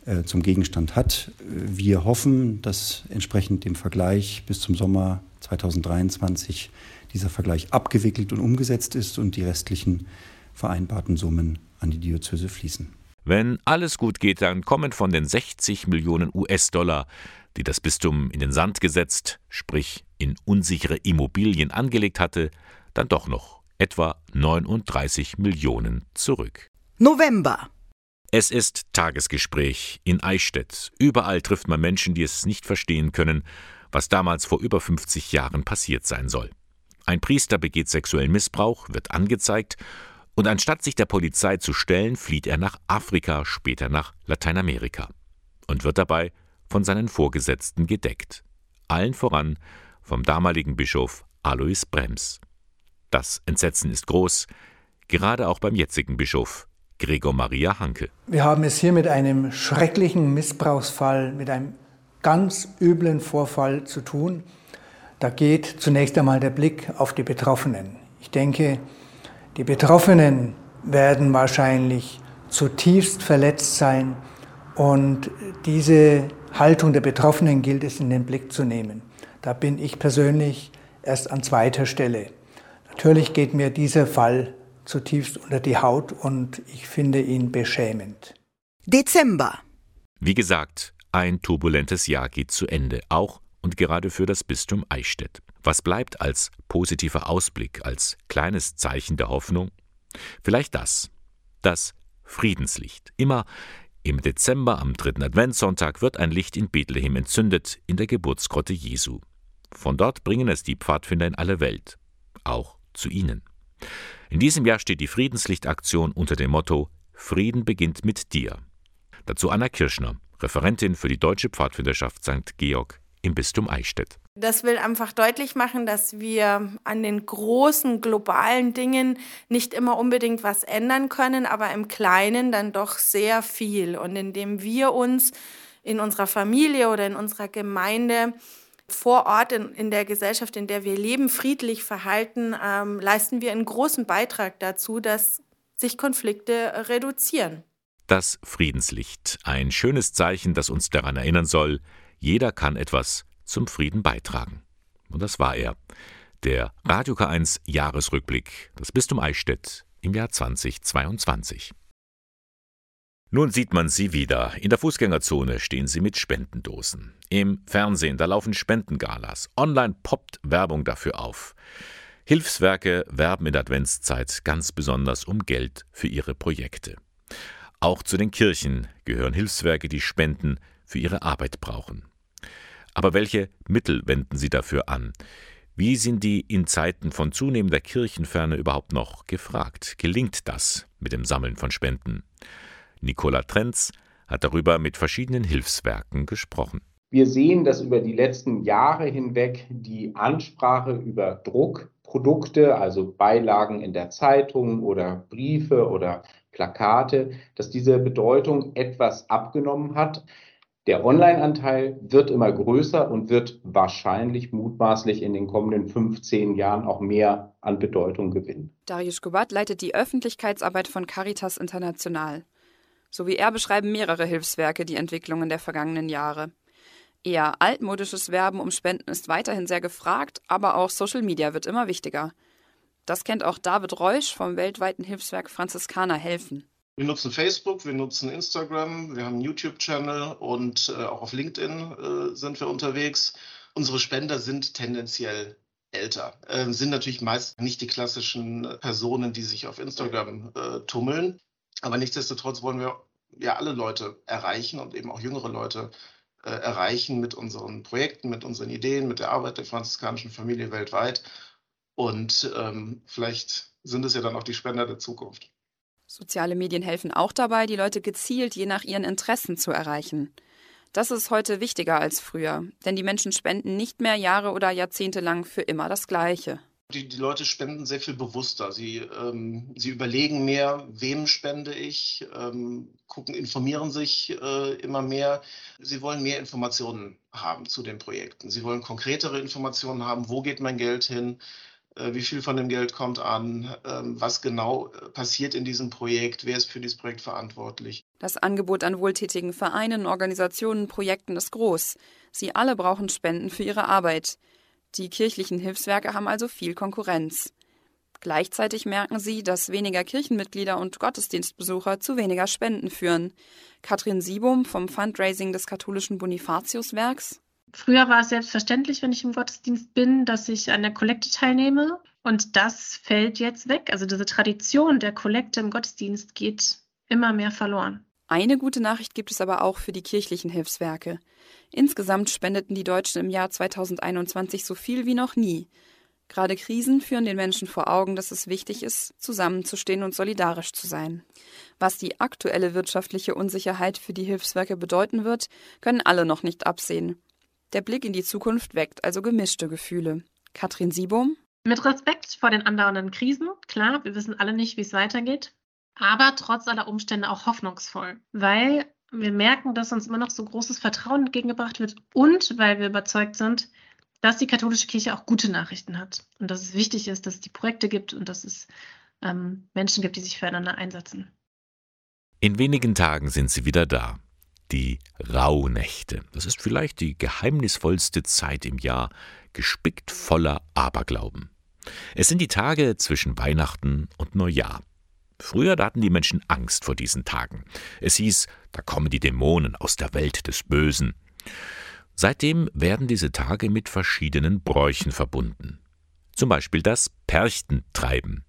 äh, zum Gegenstand hat. Wir hoffen, dass entsprechend dem Vergleich bis zum Sommer 2023 dieser Vergleich abgewickelt und umgesetzt ist und die restlichen vereinbarten Summen an die Diözese fließen. Wenn alles gut geht, dann kommen von den 60 Millionen US-Dollar, die das Bistum in den Sand gesetzt, sprich in unsichere Immobilien angelegt hatte, dann doch noch etwa 39 Millionen zurück. November. Es ist Tagesgespräch in Eichstätt. Überall trifft man Menschen, die es nicht verstehen können, was damals vor über 50 Jahren passiert sein soll. Ein Priester begeht sexuellen Missbrauch, wird angezeigt und anstatt sich der Polizei zu stellen, flieht er nach Afrika, später nach Lateinamerika und wird dabei von seinen Vorgesetzten gedeckt. Allen voran vom damaligen Bischof Alois Brems. Das Entsetzen ist groß, gerade auch beim jetzigen Bischof Gregor Maria Hanke. Wir haben es hier mit einem schrecklichen Missbrauchsfall, mit einem ganz üblen Vorfall zu tun. Da geht zunächst einmal der Blick auf die Betroffenen. Ich denke, die Betroffenen werden wahrscheinlich zutiefst verletzt sein und diese Haltung der Betroffenen gilt es in den Blick zu nehmen. Da bin ich persönlich erst an zweiter Stelle. Natürlich geht mir dieser Fall zutiefst unter die Haut und ich finde ihn beschämend. Dezember. Wie gesagt, ein turbulentes Jahr geht zu Ende, auch und gerade für das Bistum Eichstätt. Was bleibt als positiver Ausblick, als kleines Zeichen der Hoffnung? Vielleicht das, das Friedenslicht. Immer im Dezember am dritten Adventssonntag wird ein Licht in Bethlehem entzündet, in der Geburtsgrotte Jesu. Von dort bringen es die Pfadfinder in alle Welt, auch zu Ihnen. In diesem Jahr steht die Friedenslichtaktion unter dem Motto Frieden beginnt mit dir. Dazu Anna Kirschner, Referentin für die Deutsche Pfadfinderschaft St. Georg im Bistum Eichstätt. Das will einfach deutlich machen, dass wir an den großen globalen Dingen nicht immer unbedingt was ändern können, aber im Kleinen dann doch sehr viel. Und indem wir uns in unserer Familie oder in unserer Gemeinde vor Ort in, in der Gesellschaft, in der wir leben, friedlich verhalten, ähm, leisten wir einen großen Beitrag dazu, dass sich Konflikte reduzieren. Das Friedenslicht, ein schönes Zeichen, das uns daran erinnern soll, jeder kann etwas zum Frieden beitragen. Und das war er. Der Radio K1 Jahresrückblick. Das Bistum Eichstätt im Jahr 2022. Nun sieht man sie wieder. In der Fußgängerzone stehen sie mit Spendendosen. Im Fernsehen, da laufen Spendengalas. Online poppt Werbung dafür auf. Hilfswerke werben in der Adventszeit ganz besonders um Geld für ihre Projekte. Auch zu den Kirchen gehören Hilfswerke, die Spenden für ihre Arbeit brauchen. Aber welche Mittel wenden sie dafür an? Wie sind die in Zeiten von zunehmender Kirchenferne überhaupt noch gefragt? Gelingt das mit dem Sammeln von Spenden? Nicola Trenz hat darüber mit verschiedenen Hilfswerken gesprochen. Wir sehen, dass über die letzten Jahre hinweg die Ansprache über Druckprodukte, also Beilagen in der Zeitung oder Briefe oder Plakate, dass diese Bedeutung etwas abgenommen hat. Der Online-Anteil wird immer größer und wird wahrscheinlich mutmaßlich in den kommenden 15 Jahren auch mehr an Bedeutung gewinnen. Darius Gobat leitet die Öffentlichkeitsarbeit von Caritas International. So wie er beschreiben mehrere Hilfswerke die Entwicklungen der vergangenen Jahre. Eher altmodisches Werben um Spenden ist weiterhin sehr gefragt, aber auch Social Media wird immer wichtiger. Das kennt auch David Reusch vom weltweiten Hilfswerk Franziskaner helfen. Wir nutzen Facebook, wir nutzen Instagram, wir haben einen YouTube-Channel und äh, auch auf LinkedIn äh, sind wir unterwegs. Unsere Spender sind tendenziell älter, äh, sind natürlich meist nicht die klassischen Personen, die sich auf Instagram äh, tummeln. Aber nichtsdestotrotz wollen wir ja alle Leute erreichen und eben auch jüngere Leute äh, erreichen mit unseren Projekten, mit unseren Ideen, mit der Arbeit der franziskanischen Familie weltweit. Und ähm, vielleicht sind es ja dann auch die Spender der Zukunft. Soziale Medien helfen auch dabei, die Leute gezielt je nach ihren Interessen zu erreichen. Das ist heute wichtiger als früher, denn die Menschen spenden nicht mehr Jahre oder Jahrzehnte lang für immer das Gleiche. Die, die Leute spenden sehr viel bewusster. Sie, ähm, sie überlegen mehr, wem spende ich, ähm, gucken, informieren sich äh, immer mehr. Sie wollen mehr Informationen haben zu den Projekten. Sie wollen konkretere Informationen haben, wo geht mein Geld hin, wie viel von dem Geld kommt an, ähm, was genau äh, passiert in diesem Projekt, wer ist für dieses Projekt verantwortlich. Das Angebot an wohltätigen Vereinen, Organisationen, Projekten ist groß. Sie alle brauchen Spenden für ihre Arbeit. Die kirchlichen Hilfswerke haben also viel Konkurrenz. Gleichzeitig merken sie, dass weniger Kirchenmitglieder und Gottesdienstbesucher zu weniger Spenden führen. Katrin Siebum vom Fundraising des katholischen Bonifatiuswerks. Früher war es selbstverständlich, wenn ich im Gottesdienst bin, dass ich an der Kollekte teilnehme. Und das fällt jetzt weg. Also diese Tradition der Kollekte im Gottesdienst geht immer mehr verloren. Eine gute Nachricht gibt es aber auch für die kirchlichen Hilfswerke. Insgesamt spendeten die Deutschen im Jahr 2021 so viel wie noch nie. Gerade Krisen führen den Menschen vor Augen, dass es wichtig ist, zusammenzustehen und solidarisch zu sein. Was die aktuelle wirtschaftliche Unsicherheit für die Hilfswerke bedeuten wird, können alle noch nicht absehen. Der Blick in die Zukunft weckt also gemischte Gefühle. Katrin Siebum. Mit Respekt vor den andauernden Krisen, klar, wir wissen alle nicht, wie es weitergeht, aber trotz aller Umstände auch hoffnungsvoll, weil wir merken, dass uns immer noch so großes Vertrauen entgegengebracht wird und weil wir überzeugt sind, dass die katholische Kirche auch gute Nachrichten hat und dass es wichtig ist, dass es die Projekte gibt und dass es ähm, Menschen gibt, die sich füreinander einsetzen. In wenigen Tagen sind sie wieder da die Rauhnächte. Das ist vielleicht die geheimnisvollste Zeit im Jahr, gespickt voller Aberglauben. Es sind die Tage zwischen Weihnachten und Neujahr. Früher hatten die Menschen Angst vor diesen Tagen. Es hieß, da kommen die Dämonen aus der Welt des Bösen. Seitdem werden diese Tage mit verschiedenen Bräuchen verbunden. Zum Beispiel das Perchtentreiben.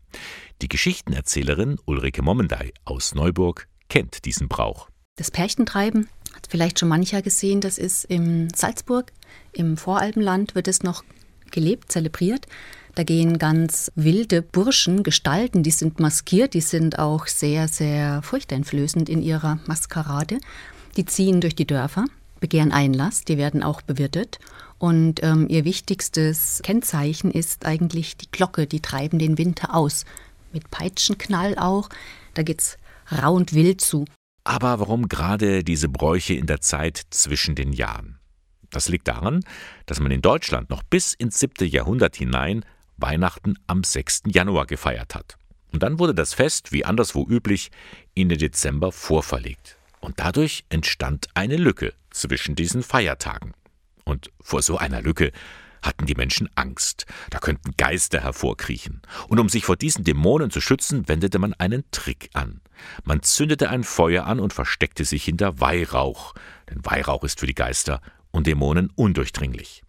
Die Geschichtenerzählerin Ulrike Mommendey aus Neuburg kennt diesen Brauch. Das Pärchentreiben hat vielleicht schon mancher gesehen, das ist in Salzburg, im Voralpenland wird es noch gelebt, zelebriert. Da gehen ganz wilde Burschen, Gestalten, die sind maskiert, die sind auch sehr, sehr furchteinflößend in ihrer Maskerade. Die ziehen durch die Dörfer, begehren Einlass, die werden auch bewirtet. Und ähm, ihr wichtigstes Kennzeichen ist eigentlich die Glocke, die treiben den Winter aus. Mit Peitschenknall auch. Da geht's rau und wild zu. Aber warum gerade diese Bräuche in der Zeit zwischen den Jahren? Das liegt daran, dass man in Deutschland noch bis ins siebte Jahrhundert hinein Weihnachten am 6. Januar gefeiert hat. Und dann wurde das Fest, wie anderswo üblich, in den Dezember vorverlegt. Und dadurch entstand eine Lücke zwischen diesen Feiertagen. Und vor so einer Lücke hatten die Menschen Angst. Da könnten Geister hervorkriechen. Und um sich vor diesen Dämonen zu schützen, wendete man einen Trick an. Man zündete ein Feuer an und versteckte sich hinter Weihrauch. Denn Weihrauch ist für die Geister und Dämonen undurchdringlich.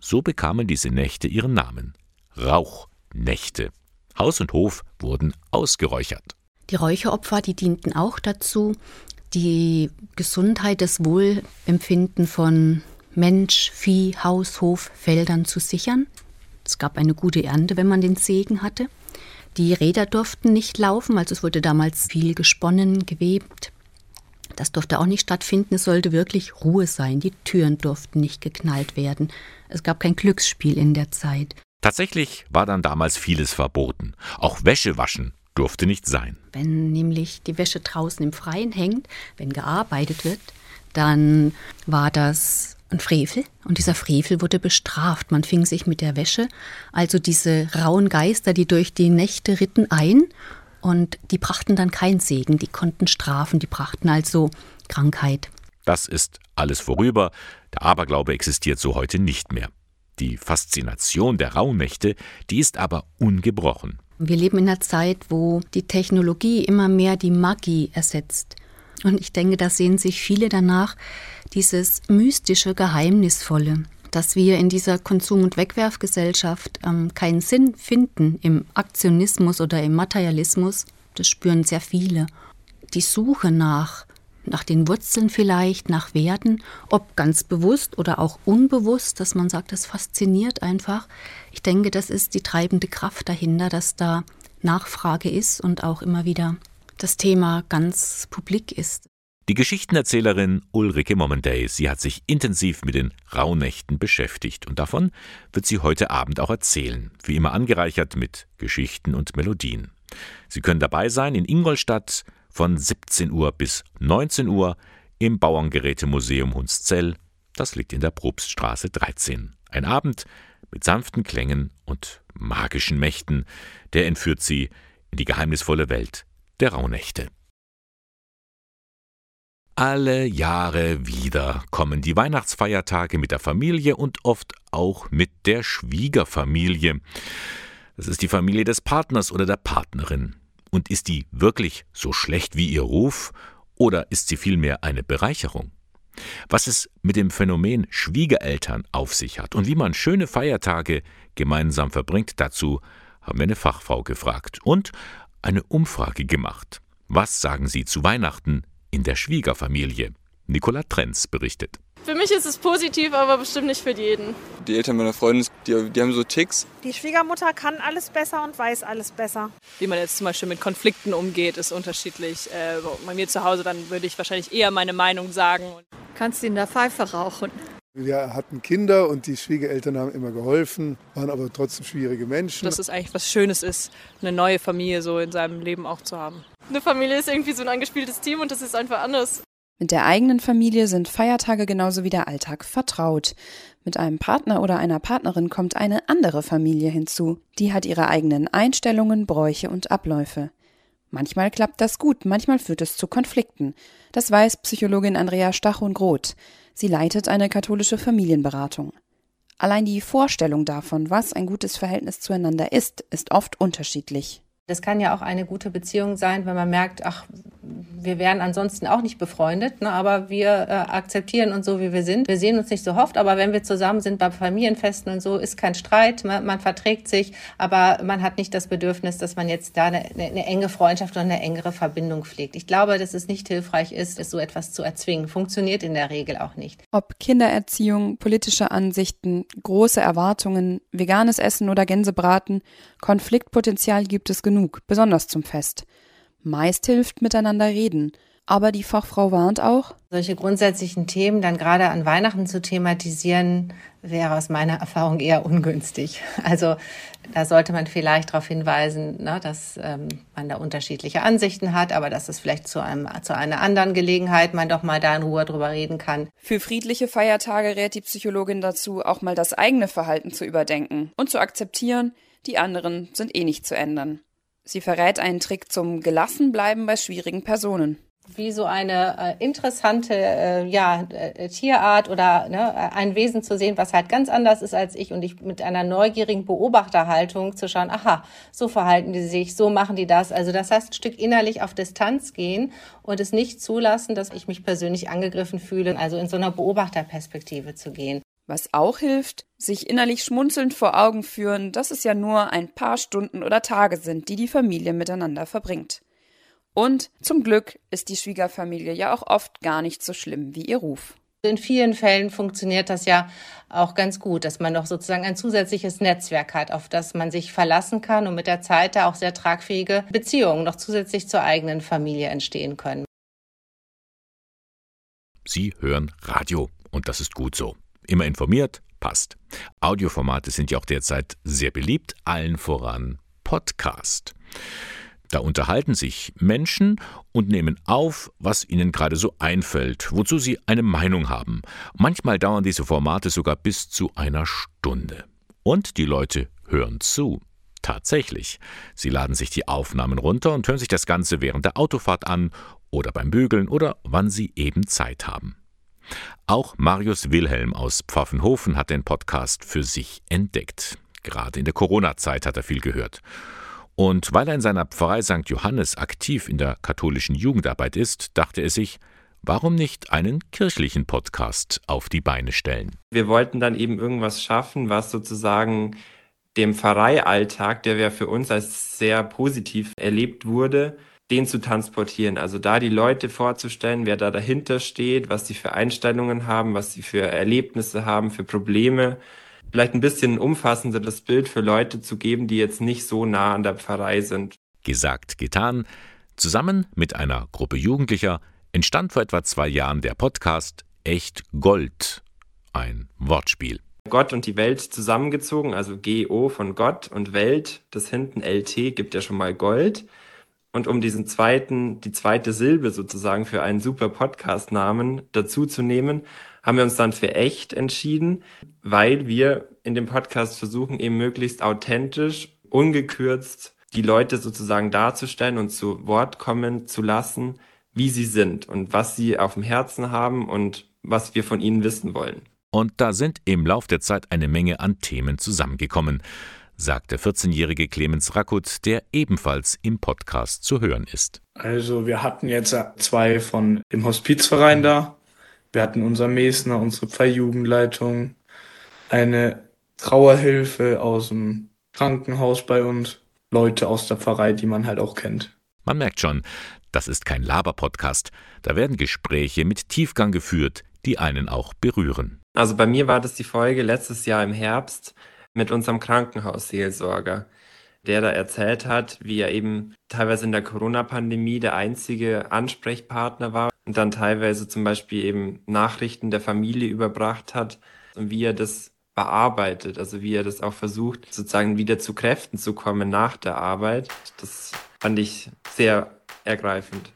So bekamen diese Nächte ihren Namen. Rauchnächte. Haus und Hof wurden ausgeräuchert. Die Räucheropfer, die dienten auch dazu, die Gesundheit, das Wohlempfinden von Mensch, Vieh, Haus, Hof, Feldern zu sichern. Es gab eine gute Ernte, wenn man den Segen hatte. Die Räder durften nicht laufen, also es wurde damals viel gesponnen, gewebt. Das durfte auch nicht stattfinden, es sollte wirklich Ruhe sein. Die Türen durften nicht geknallt werden. Es gab kein Glücksspiel in der Zeit. Tatsächlich war dann damals vieles verboten. Auch Wäsche waschen durfte nicht sein. Wenn nämlich die Wäsche draußen im Freien hängt, wenn gearbeitet wird, dann war das ein Frevel und dieser Frevel wurde bestraft. Man fing sich mit der Wäsche, also diese rauen Geister, die durch die Nächte ritten, ein und die brachten dann keinen Segen, die konnten strafen, die brachten also Krankheit. Das ist alles vorüber. Der Aberglaube existiert so heute nicht mehr. Die Faszination der Rauhnächte, die ist aber ungebrochen. Wir leben in einer Zeit, wo die Technologie immer mehr die Magie ersetzt. Und ich denke, da sehen sich viele danach, dieses mystische, geheimnisvolle, dass wir in dieser Konsum- und Wegwerfgesellschaft ähm, keinen Sinn finden im Aktionismus oder im Materialismus. Das spüren sehr viele. Die Suche nach nach den Wurzeln vielleicht, nach Werten, ob ganz bewusst oder auch unbewusst, dass man sagt, das fasziniert einfach. Ich denke, das ist die treibende Kraft dahinter, dass da Nachfrage ist und auch immer wieder das Thema ganz publik ist. Die Geschichtenerzählerin Ulrike Momendey, sie hat sich intensiv mit den Rauhnächten beschäftigt und davon wird sie heute Abend auch erzählen, wie immer angereichert mit Geschichten und Melodien. Sie können dabei sein in Ingolstadt von 17 Uhr bis 19 Uhr im Bauerngerätemuseum Hunszell. Das liegt in der Probststraße 13. Ein Abend mit sanften Klängen und magischen Mächten, der entführt sie in die geheimnisvolle Welt der Rauhnächte. Alle Jahre wieder kommen die Weihnachtsfeiertage mit der Familie und oft auch mit der Schwiegerfamilie. Das ist die Familie des Partners oder der Partnerin. Und ist die wirklich so schlecht wie ihr Ruf oder ist sie vielmehr eine Bereicherung? Was es mit dem Phänomen Schwiegereltern auf sich hat und wie man schöne Feiertage gemeinsam verbringt, dazu haben wir eine Fachfrau gefragt und eine Umfrage gemacht. Was sagen Sie zu Weihnachten in der Schwiegerfamilie? Nicola Trenz berichtet. Für mich ist es positiv, aber bestimmt nicht für jeden. Die Eltern meiner Freundin, die, die haben so Ticks. Die Schwiegermutter kann alles besser und weiß alles besser. Wie man jetzt zum Beispiel mit Konflikten umgeht, ist unterschiedlich. Äh, bei mir zu Hause, dann würde ich wahrscheinlich eher meine Meinung sagen. Kannst du in der Pfeife rauchen? Wir hatten Kinder und die Schwiegereltern haben immer geholfen, waren aber trotzdem schwierige Menschen. Dass es eigentlich was Schönes ist, eine neue Familie so in seinem Leben auch zu haben. Eine Familie ist irgendwie so ein angespieltes Team und das ist einfach anders. Mit der eigenen Familie sind Feiertage genauso wie der Alltag vertraut. Mit einem Partner oder einer Partnerin kommt eine andere Familie hinzu. Die hat ihre eigenen Einstellungen, Bräuche und Abläufe. Manchmal klappt das gut, manchmal führt es zu Konflikten. Das weiß Psychologin Andrea Stachon-Groth. Sie leitet eine katholische Familienberatung. Allein die Vorstellung davon, was ein gutes Verhältnis zueinander ist, ist oft unterschiedlich. Das kann ja auch eine gute Beziehung sein, wenn man merkt, ach, wir wären ansonsten auch nicht befreundet, ne, aber wir äh, akzeptieren uns so, wie wir sind. Wir sehen uns nicht so oft, aber wenn wir zusammen sind bei Familienfesten und so, ist kein Streit, man, man verträgt sich, aber man hat nicht das Bedürfnis, dass man jetzt da eine, eine, enge Freundschaft oder eine engere Verbindung pflegt. Ich glaube, dass es nicht hilfreich ist, so etwas zu erzwingen. Funktioniert in der Regel auch nicht. Ob Kindererziehung, politische Ansichten, große Erwartungen, veganes Essen oder Gänsebraten, Konfliktpotenzial gibt es genug, besonders zum Fest. Meist hilft miteinander reden. Aber die Fachfrau warnt auch, solche grundsätzlichen Themen dann gerade an Weihnachten zu thematisieren, wäre aus meiner Erfahrung eher ungünstig. Also da sollte man vielleicht darauf hinweisen, ne, dass ähm, man da unterschiedliche Ansichten hat, aber dass es vielleicht zu, einem, zu einer anderen Gelegenheit man doch mal da in Ruhe drüber reden kann. Für friedliche Feiertage rät die Psychologin dazu, auch mal das eigene Verhalten zu überdenken und zu akzeptieren, die anderen sind eh nicht zu ändern. Sie verrät einen Trick zum Gelassenbleiben bei schwierigen Personen. wie so eine äh, interessante äh, ja, äh, Tierart oder ne, ein Wesen zu sehen, was halt ganz anders ist als ich und ich mit einer neugierigen Beobachterhaltung zu schauen, aha, so verhalten die sich, so machen die das. Also das heißt, ein Stück innerlich auf Distanz gehen und es nicht zulassen, dass ich mich persönlich angegriffen fühle, also in so einer Beobachterperspektive zu gehen. Was auch hilft, sich innerlich schmunzelnd vor Augen führen, dass es ja nur ein paar Stunden oder Tage sind, die die Familie miteinander verbringt. Und zum Glück ist die Schwiegerfamilie ja auch oft gar nicht so schlimm wie ihr Ruf. In vielen Fällen funktioniert das ja auch ganz gut, dass man noch sozusagen ein zusätzliches Netzwerk hat, auf das man sich verlassen kann und mit der Zeit da auch sehr tragfähige Beziehungen noch zusätzlich zur eigenen Familie entstehen können. Sie hören Radio und das ist gut so. Immer informiert, passt. Audioformate sind ja auch derzeit sehr beliebt, allen voran Podcast. Da unterhalten sich Menschen und nehmen auf, was ihnen gerade so einfällt, wozu sie eine Meinung haben. Manchmal dauern diese Formate sogar bis zu einer Stunde. Und die Leute hören zu. Tatsächlich. Sie laden sich die Aufnahmen runter und hören sich das Ganze während der Autofahrt an oder beim Bügeln oder wann sie eben Zeit haben. Auch Marius Wilhelm aus Pfaffenhofen hat den Podcast für sich entdeckt. Gerade in der Corona-Zeit hat er viel gehört. Und weil er in seiner Pfarrei St. Johannes aktiv in der katholischen Jugendarbeit ist, dachte er sich, warum nicht einen kirchlichen Podcast auf die Beine stellen? Wir wollten dann eben irgendwas schaffen, was sozusagen dem Pfarreialltag, der ja für uns als sehr positiv erlebt wurde, den zu transportieren. Also da die Leute vorzustellen, wer da dahinter steht, was sie für Einstellungen haben, was sie für Erlebnisse haben, für Probleme vielleicht ein bisschen umfassenderes Bild für Leute zu geben, die jetzt nicht so nah an der Pfarrei sind. Gesagt, getan. Zusammen mit einer Gruppe Jugendlicher entstand vor etwa zwei Jahren der Podcast Echt Gold. Ein Wortspiel. Gott und die Welt zusammengezogen, also GO von Gott und Welt, das hinten LT gibt ja schon mal Gold. Und um diesen zweiten, die zweite Silbe sozusagen für einen super Podcast-Namen dazu zu nehmen, haben wir uns dann für echt entschieden, weil wir in dem Podcast versuchen, eben möglichst authentisch, ungekürzt die Leute sozusagen darzustellen und zu Wort kommen zu lassen, wie sie sind und was sie auf dem Herzen haben und was wir von ihnen wissen wollen. Und da sind im Lauf der Zeit eine Menge an Themen zusammengekommen, sagt der 14-jährige Clemens Rakut, der ebenfalls im Podcast zu hören ist. Also wir hatten jetzt zwei von dem Hospizverein da, wir hatten unser Mesner, unsere Pfarrjugendleitung, eine Trauerhilfe aus dem Krankenhaus bei uns, Leute aus der Pfarrei, die man halt auch kennt. Man merkt schon, das ist kein Laber-Podcast. Da werden Gespräche mit Tiefgang geführt, die einen auch berühren. Also bei mir war das die Folge letztes Jahr im Herbst mit unserem Krankenhausseelsorger, der da erzählt hat, wie er eben teilweise in der Corona-Pandemie der einzige Ansprechpartner war und dann teilweise zum Beispiel eben Nachrichten der Familie überbracht hat und wie er das bearbeitet, also wie er das auch versucht, sozusagen wieder zu Kräften zu kommen nach der Arbeit. Das fand ich sehr ergreifend.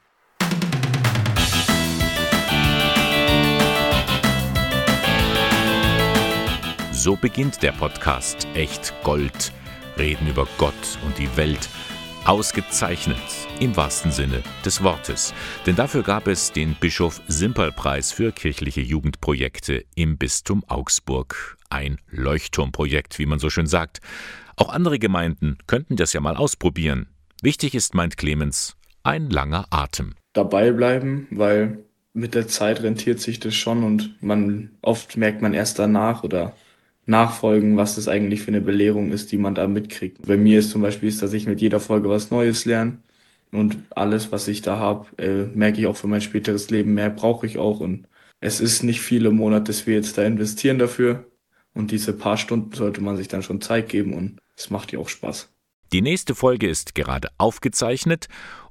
So beginnt der Podcast Echt Gold. Reden über Gott und die Welt Ausgezeichnet im wahrsten Sinne des Wortes. Denn dafür gab es den Bischof Simperl-Preis für kirchliche Jugendprojekte im Bistum Augsburg. Ein Leuchtturmprojekt, wie man so schön sagt. Auch andere Gemeinden könnten das ja mal ausprobieren. Wichtig ist, meint Clemens, ein langer Atem. Dabei bleiben, weil mit der Zeit rentiert sich das schon und man oft merkt man erst danach oder nachfolgen, was das eigentlich für eine Belehrung ist, die man da mitkriegt. Bei mir ist zum Beispiel, ist, dass ich mit jeder Folge was Neues lerne und alles, was ich da habe, äh, merke ich auch für mein späteres Leben. Mehr brauche ich auch und es ist nicht viele Monate, dass wir jetzt da investieren dafür und diese paar Stunden sollte man sich dann schon Zeit geben und es macht ja auch Spaß. Die nächste Folge ist gerade aufgezeichnet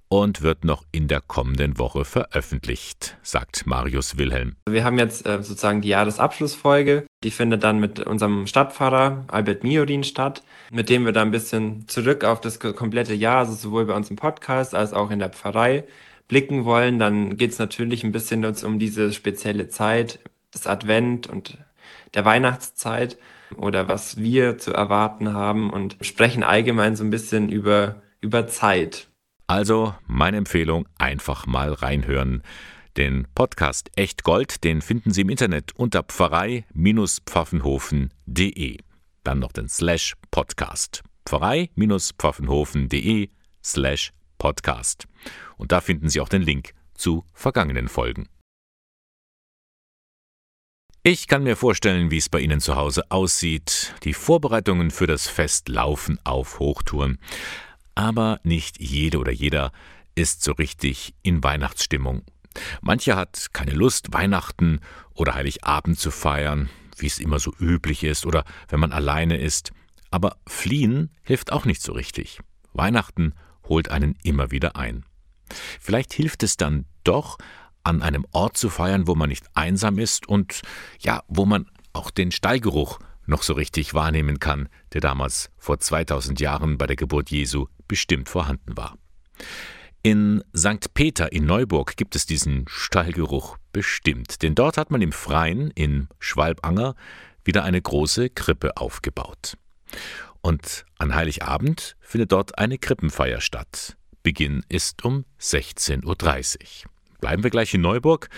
und wird noch in der kommenden Woche veröffentlicht, sagt Marius Wilhelm. Wir haben jetzt äh, sozusagen die Jahresabschlussfolge. Die findet dann mit unserem Stadtpfarrer Albert Miorin statt, mit dem wir dann ein bisschen zurück auf das komplette Jahr, also sowohl bei uns im Podcast als auch in der Pfarrei, blicken wollen. Dann geht es natürlich ein bisschen um diese spezielle Zeit, das Advent und der Weihnachtszeit oder was wir zu erwarten haben und sprechen allgemein so ein bisschen über, über Zeit Also meine Empfehlung, einfach mal reinhören. Den Podcast Echt Gold, den finden Sie im Internet unter pfarrei-pfaffenhofen.de. Dann noch den Slash Podcast. Pfarrei-pfaffenhofen.de slash Podcast. Und da finden Sie auch den Link zu vergangenen Folgen. Ich kann mir vorstellen, wie es bei Ihnen zu Hause aussieht. Die Vorbereitungen für das Fest laufen auf Hochtouren. Aber nicht jede oder jeder ist so richtig in Weihnachtsstimmung. Mancher hat keine Lust, Weihnachten oder Heiligabend zu feiern, wie es immer so üblich ist, oder wenn man alleine ist. Aber fliehen hilft auch nicht so richtig. Weihnachten holt einen immer wieder ein. Vielleicht hilft es dann doch, an einem Ort zu feiern, wo man nicht einsam ist und ja, wo man auch den Stallgeruch noch so richtig wahrnehmen kann, der damals vor 2000 Jahren bei der Geburt Jesu bestimmt vorhanden war. In St. Peter in Neuburg gibt es diesen Stallgeruch bestimmt, denn dort hat man im Freien in Schwalbanger wieder eine große Krippe aufgebaut. Und an Heiligabend findet dort eine Krippenfeier statt. Beginn ist um 16.30 Uhr. Bleiben wir gleich in Neuburg.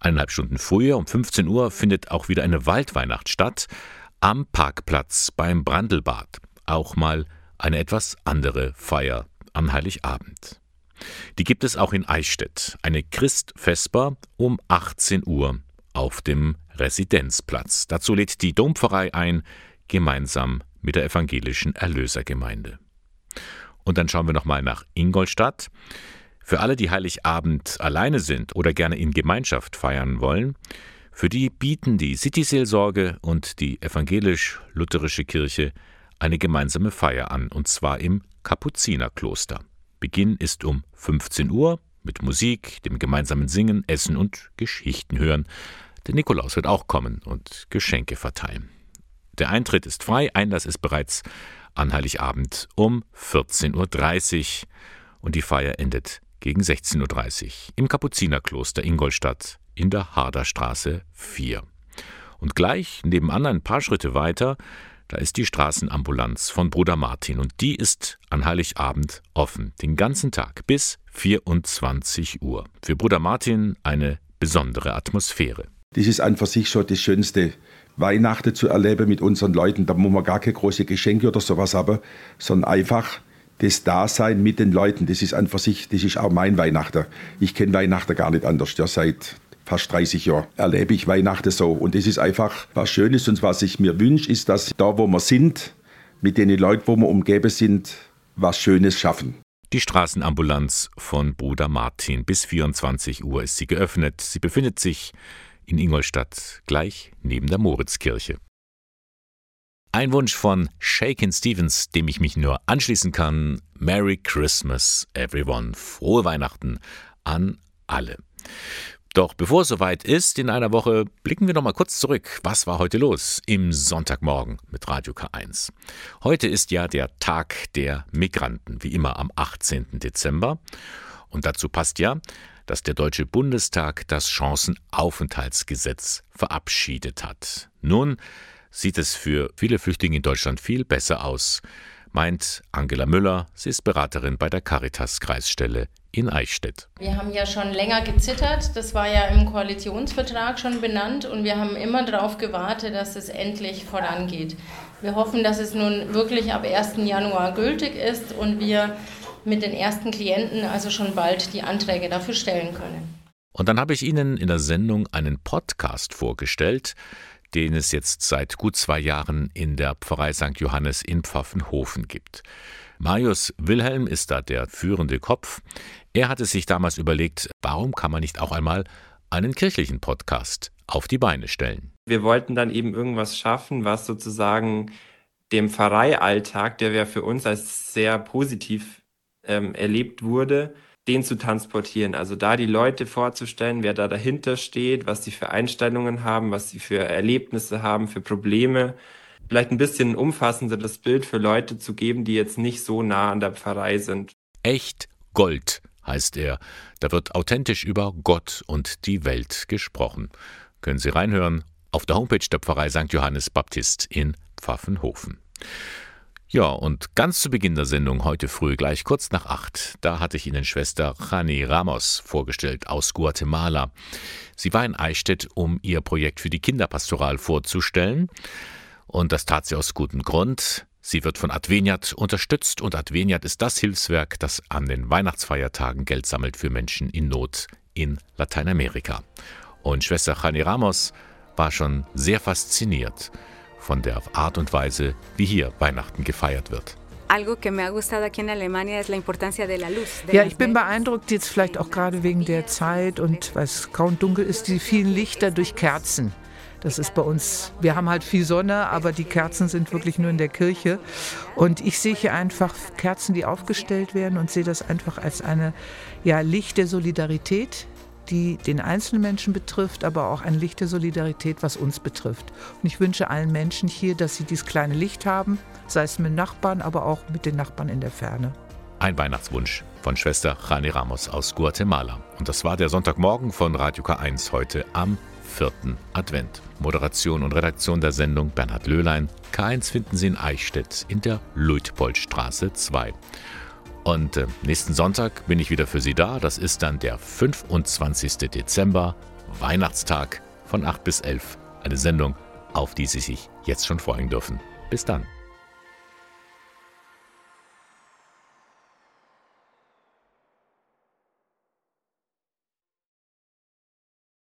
Eineinhalb Stunden früher, um 15 Uhr, findet auch wieder eine Waldweihnacht statt. Am Parkplatz beim Brandelbad. Auch mal eine etwas andere Feier am Heiligabend. Die gibt es auch in Eichstätt. Eine Christfesper um 18 Uhr auf dem Residenzplatz. Dazu lädt die Dompfarrei ein, gemeinsam mit der evangelischen Erlösergemeinde. Und dann schauen wir nochmal nach Ingolstadt. Für alle, die Heiligabend alleine sind oder gerne in Gemeinschaft feiern wollen, für die bieten die City-Seelsorge und die evangelisch-lutherische Kirche eine gemeinsame Feier an, und zwar im Kapuzinerkloster. Beginn ist um 15 Uhr mit Musik, dem gemeinsamen Singen, Essen und Geschichten hören. Der Nikolaus wird auch kommen und Geschenke verteilen. Der Eintritt ist frei, Einlass ist bereits an Heiligabend um 14.30 Uhr und die Feier endet gegen 16.30 Uhr im Kapuzinerkloster Ingolstadt in der Harderstraße 4. Und gleich nebenan ein paar Schritte weiter, da ist die Straßenambulanz von Bruder Martin und die ist an Heiligabend offen, den ganzen Tag bis 24 Uhr. Für Bruder Martin eine besondere Atmosphäre. Das ist einfach sich schon das Schönste, Weihnachten zu erleben mit unseren Leuten. Da muss man gar keine große Geschenke oder sowas haben, sondern einfach das Dasein mit den Leuten, das ist einfach sich, das ist auch mein Weihnachten. Ich kenne Weihnachten gar nicht anders. Ja, seit fast 30 Jahren erlebe ich Weihnachten so. Und das ist einfach was Schönes. Und was ich mir wünsche, ist, dass da, wo wir sind, mit den Leuten, wo wir umgeben sind, was Schönes schaffen. Die Straßenambulanz von Bruder Martin. Bis 24 Uhr ist sie geöffnet. Sie befindet sich in Ingolstadt, gleich neben der Moritzkirche. Ein Wunsch von Shakin Stevens, dem ich mich nur anschließen kann. Merry Christmas, everyone. Frohe Weihnachten an alle. Doch bevor es soweit ist, in einer Woche, blicken wir noch mal kurz zurück. Was war heute los im Sonntagmorgen mit Radio K1? Heute ist ja der Tag der Migranten, wie immer am 18. Dezember. Und dazu passt ja, dass der Deutsche Bundestag das Chancenaufenthaltsgesetz verabschiedet hat. Nun, sieht es für viele Flüchtlinge in Deutschland viel besser aus, meint Angela Müller. Sie ist Beraterin bei der Caritas-Kreisstelle in Eichstätt. Wir haben ja schon länger gezittert. Das war ja im Koalitionsvertrag schon benannt und wir haben immer darauf gewartet, dass es endlich vorangeht. Wir hoffen, dass es nun wirklich ab 1. Januar gültig ist und wir mit den ersten Klienten also schon bald die Anträge dafür stellen können. Und dann habe ich Ihnen in der Sendung einen Podcast vorgestellt, den es jetzt seit gut zwei Jahren in der Pfarrei St. Johannes in Pfaffenhofen gibt. Marius Wilhelm ist da der führende Kopf. Er hatte sich damals überlegt, warum kann man nicht auch einmal einen kirchlichen Podcast auf die Beine stellen. Wir wollten dann eben irgendwas schaffen, was sozusagen dem Pfarreialltag, der ja für uns als sehr positiv ähm, erlebt wurde, den zu transportieren. Also da die Leute vorzustellen, wer da dahinter steht, was sie für Einstellungen haben, was sie für Erlebnisse haben, für Probleme. Vielleicht ein bisschen umfassenderes Bild für Leute zu geben, die jetzt nicht so nah an der Pfarrei sind. Echt Gold heißt er. Da wird authentisch über Gott und die Welt gesprochen. Können Sie reinhören auf der Homepage der Pfarrei St. Johannes Baptist in Pfaffenhofen. Ja, und ganz zu Beginn der Sendung heute früh, gleich kurz nach acht, da hatte ich Ihnen Schwester Jani Ramos vorgestellt aus Guatemala. Sie war in Eichstätt, um ihr Projekt für die Kinderpastoral vorzustellen. Und das tat sie aus gutem Grund. Sie wird von Adveniat unterstützt und Adveniat ist das Hilfswerk, das an den Weihnachtsfeiertagen Geld sammelt für Menschen in Not in Lateinamerika. Und Schwester Jani Ramos war schon sehr fasziniert von der Art und Weise, wie hier Weihnachten gefeiert wird. Ja, ich bin beeindruckt jetzt vielleicht auch gerade wegen der Zeit und weil es kaum dunkel ist, die vielen Lichter durch Kerzen. Das ist bei uns, wir haben halt viel Sonne, aber die Kerzen sind wirklich nur in der Kirche. Und ich sehe hier einfach Kerzen, die aufgestellt werden und sehe das einfach als eine ja, Licht der Solidarität, die den einzelnen Menschen betrifft, aber auch ein Licht der Solidarität, was uns betrifft. Und ich wünsche allen Menschen hier, dass sie dieses kleine Licht haben, sei es mit Nachbarn, aber auch mit den Nachbarn in der Ferne. Ein Weihnachtswunsch von Schwester Jani Ramos aus Guatemala. Und das war der Sonntagmorgen von Radio K1 heute am vierten Advent. Moderation und Redaktion der Sendung Bernhard Löhlein. K1 finden Sie in Eichstätt in der Luitpoldstraße 2. Und äh, nächsten Sonntag bin ich wieder für Sie da. Das ist dann der 25. Dezember, Weihnachtstag von 8 bis 11. Eine Sendung, auf die Sie sich jetzt schon freuen dürfen. Bis dann.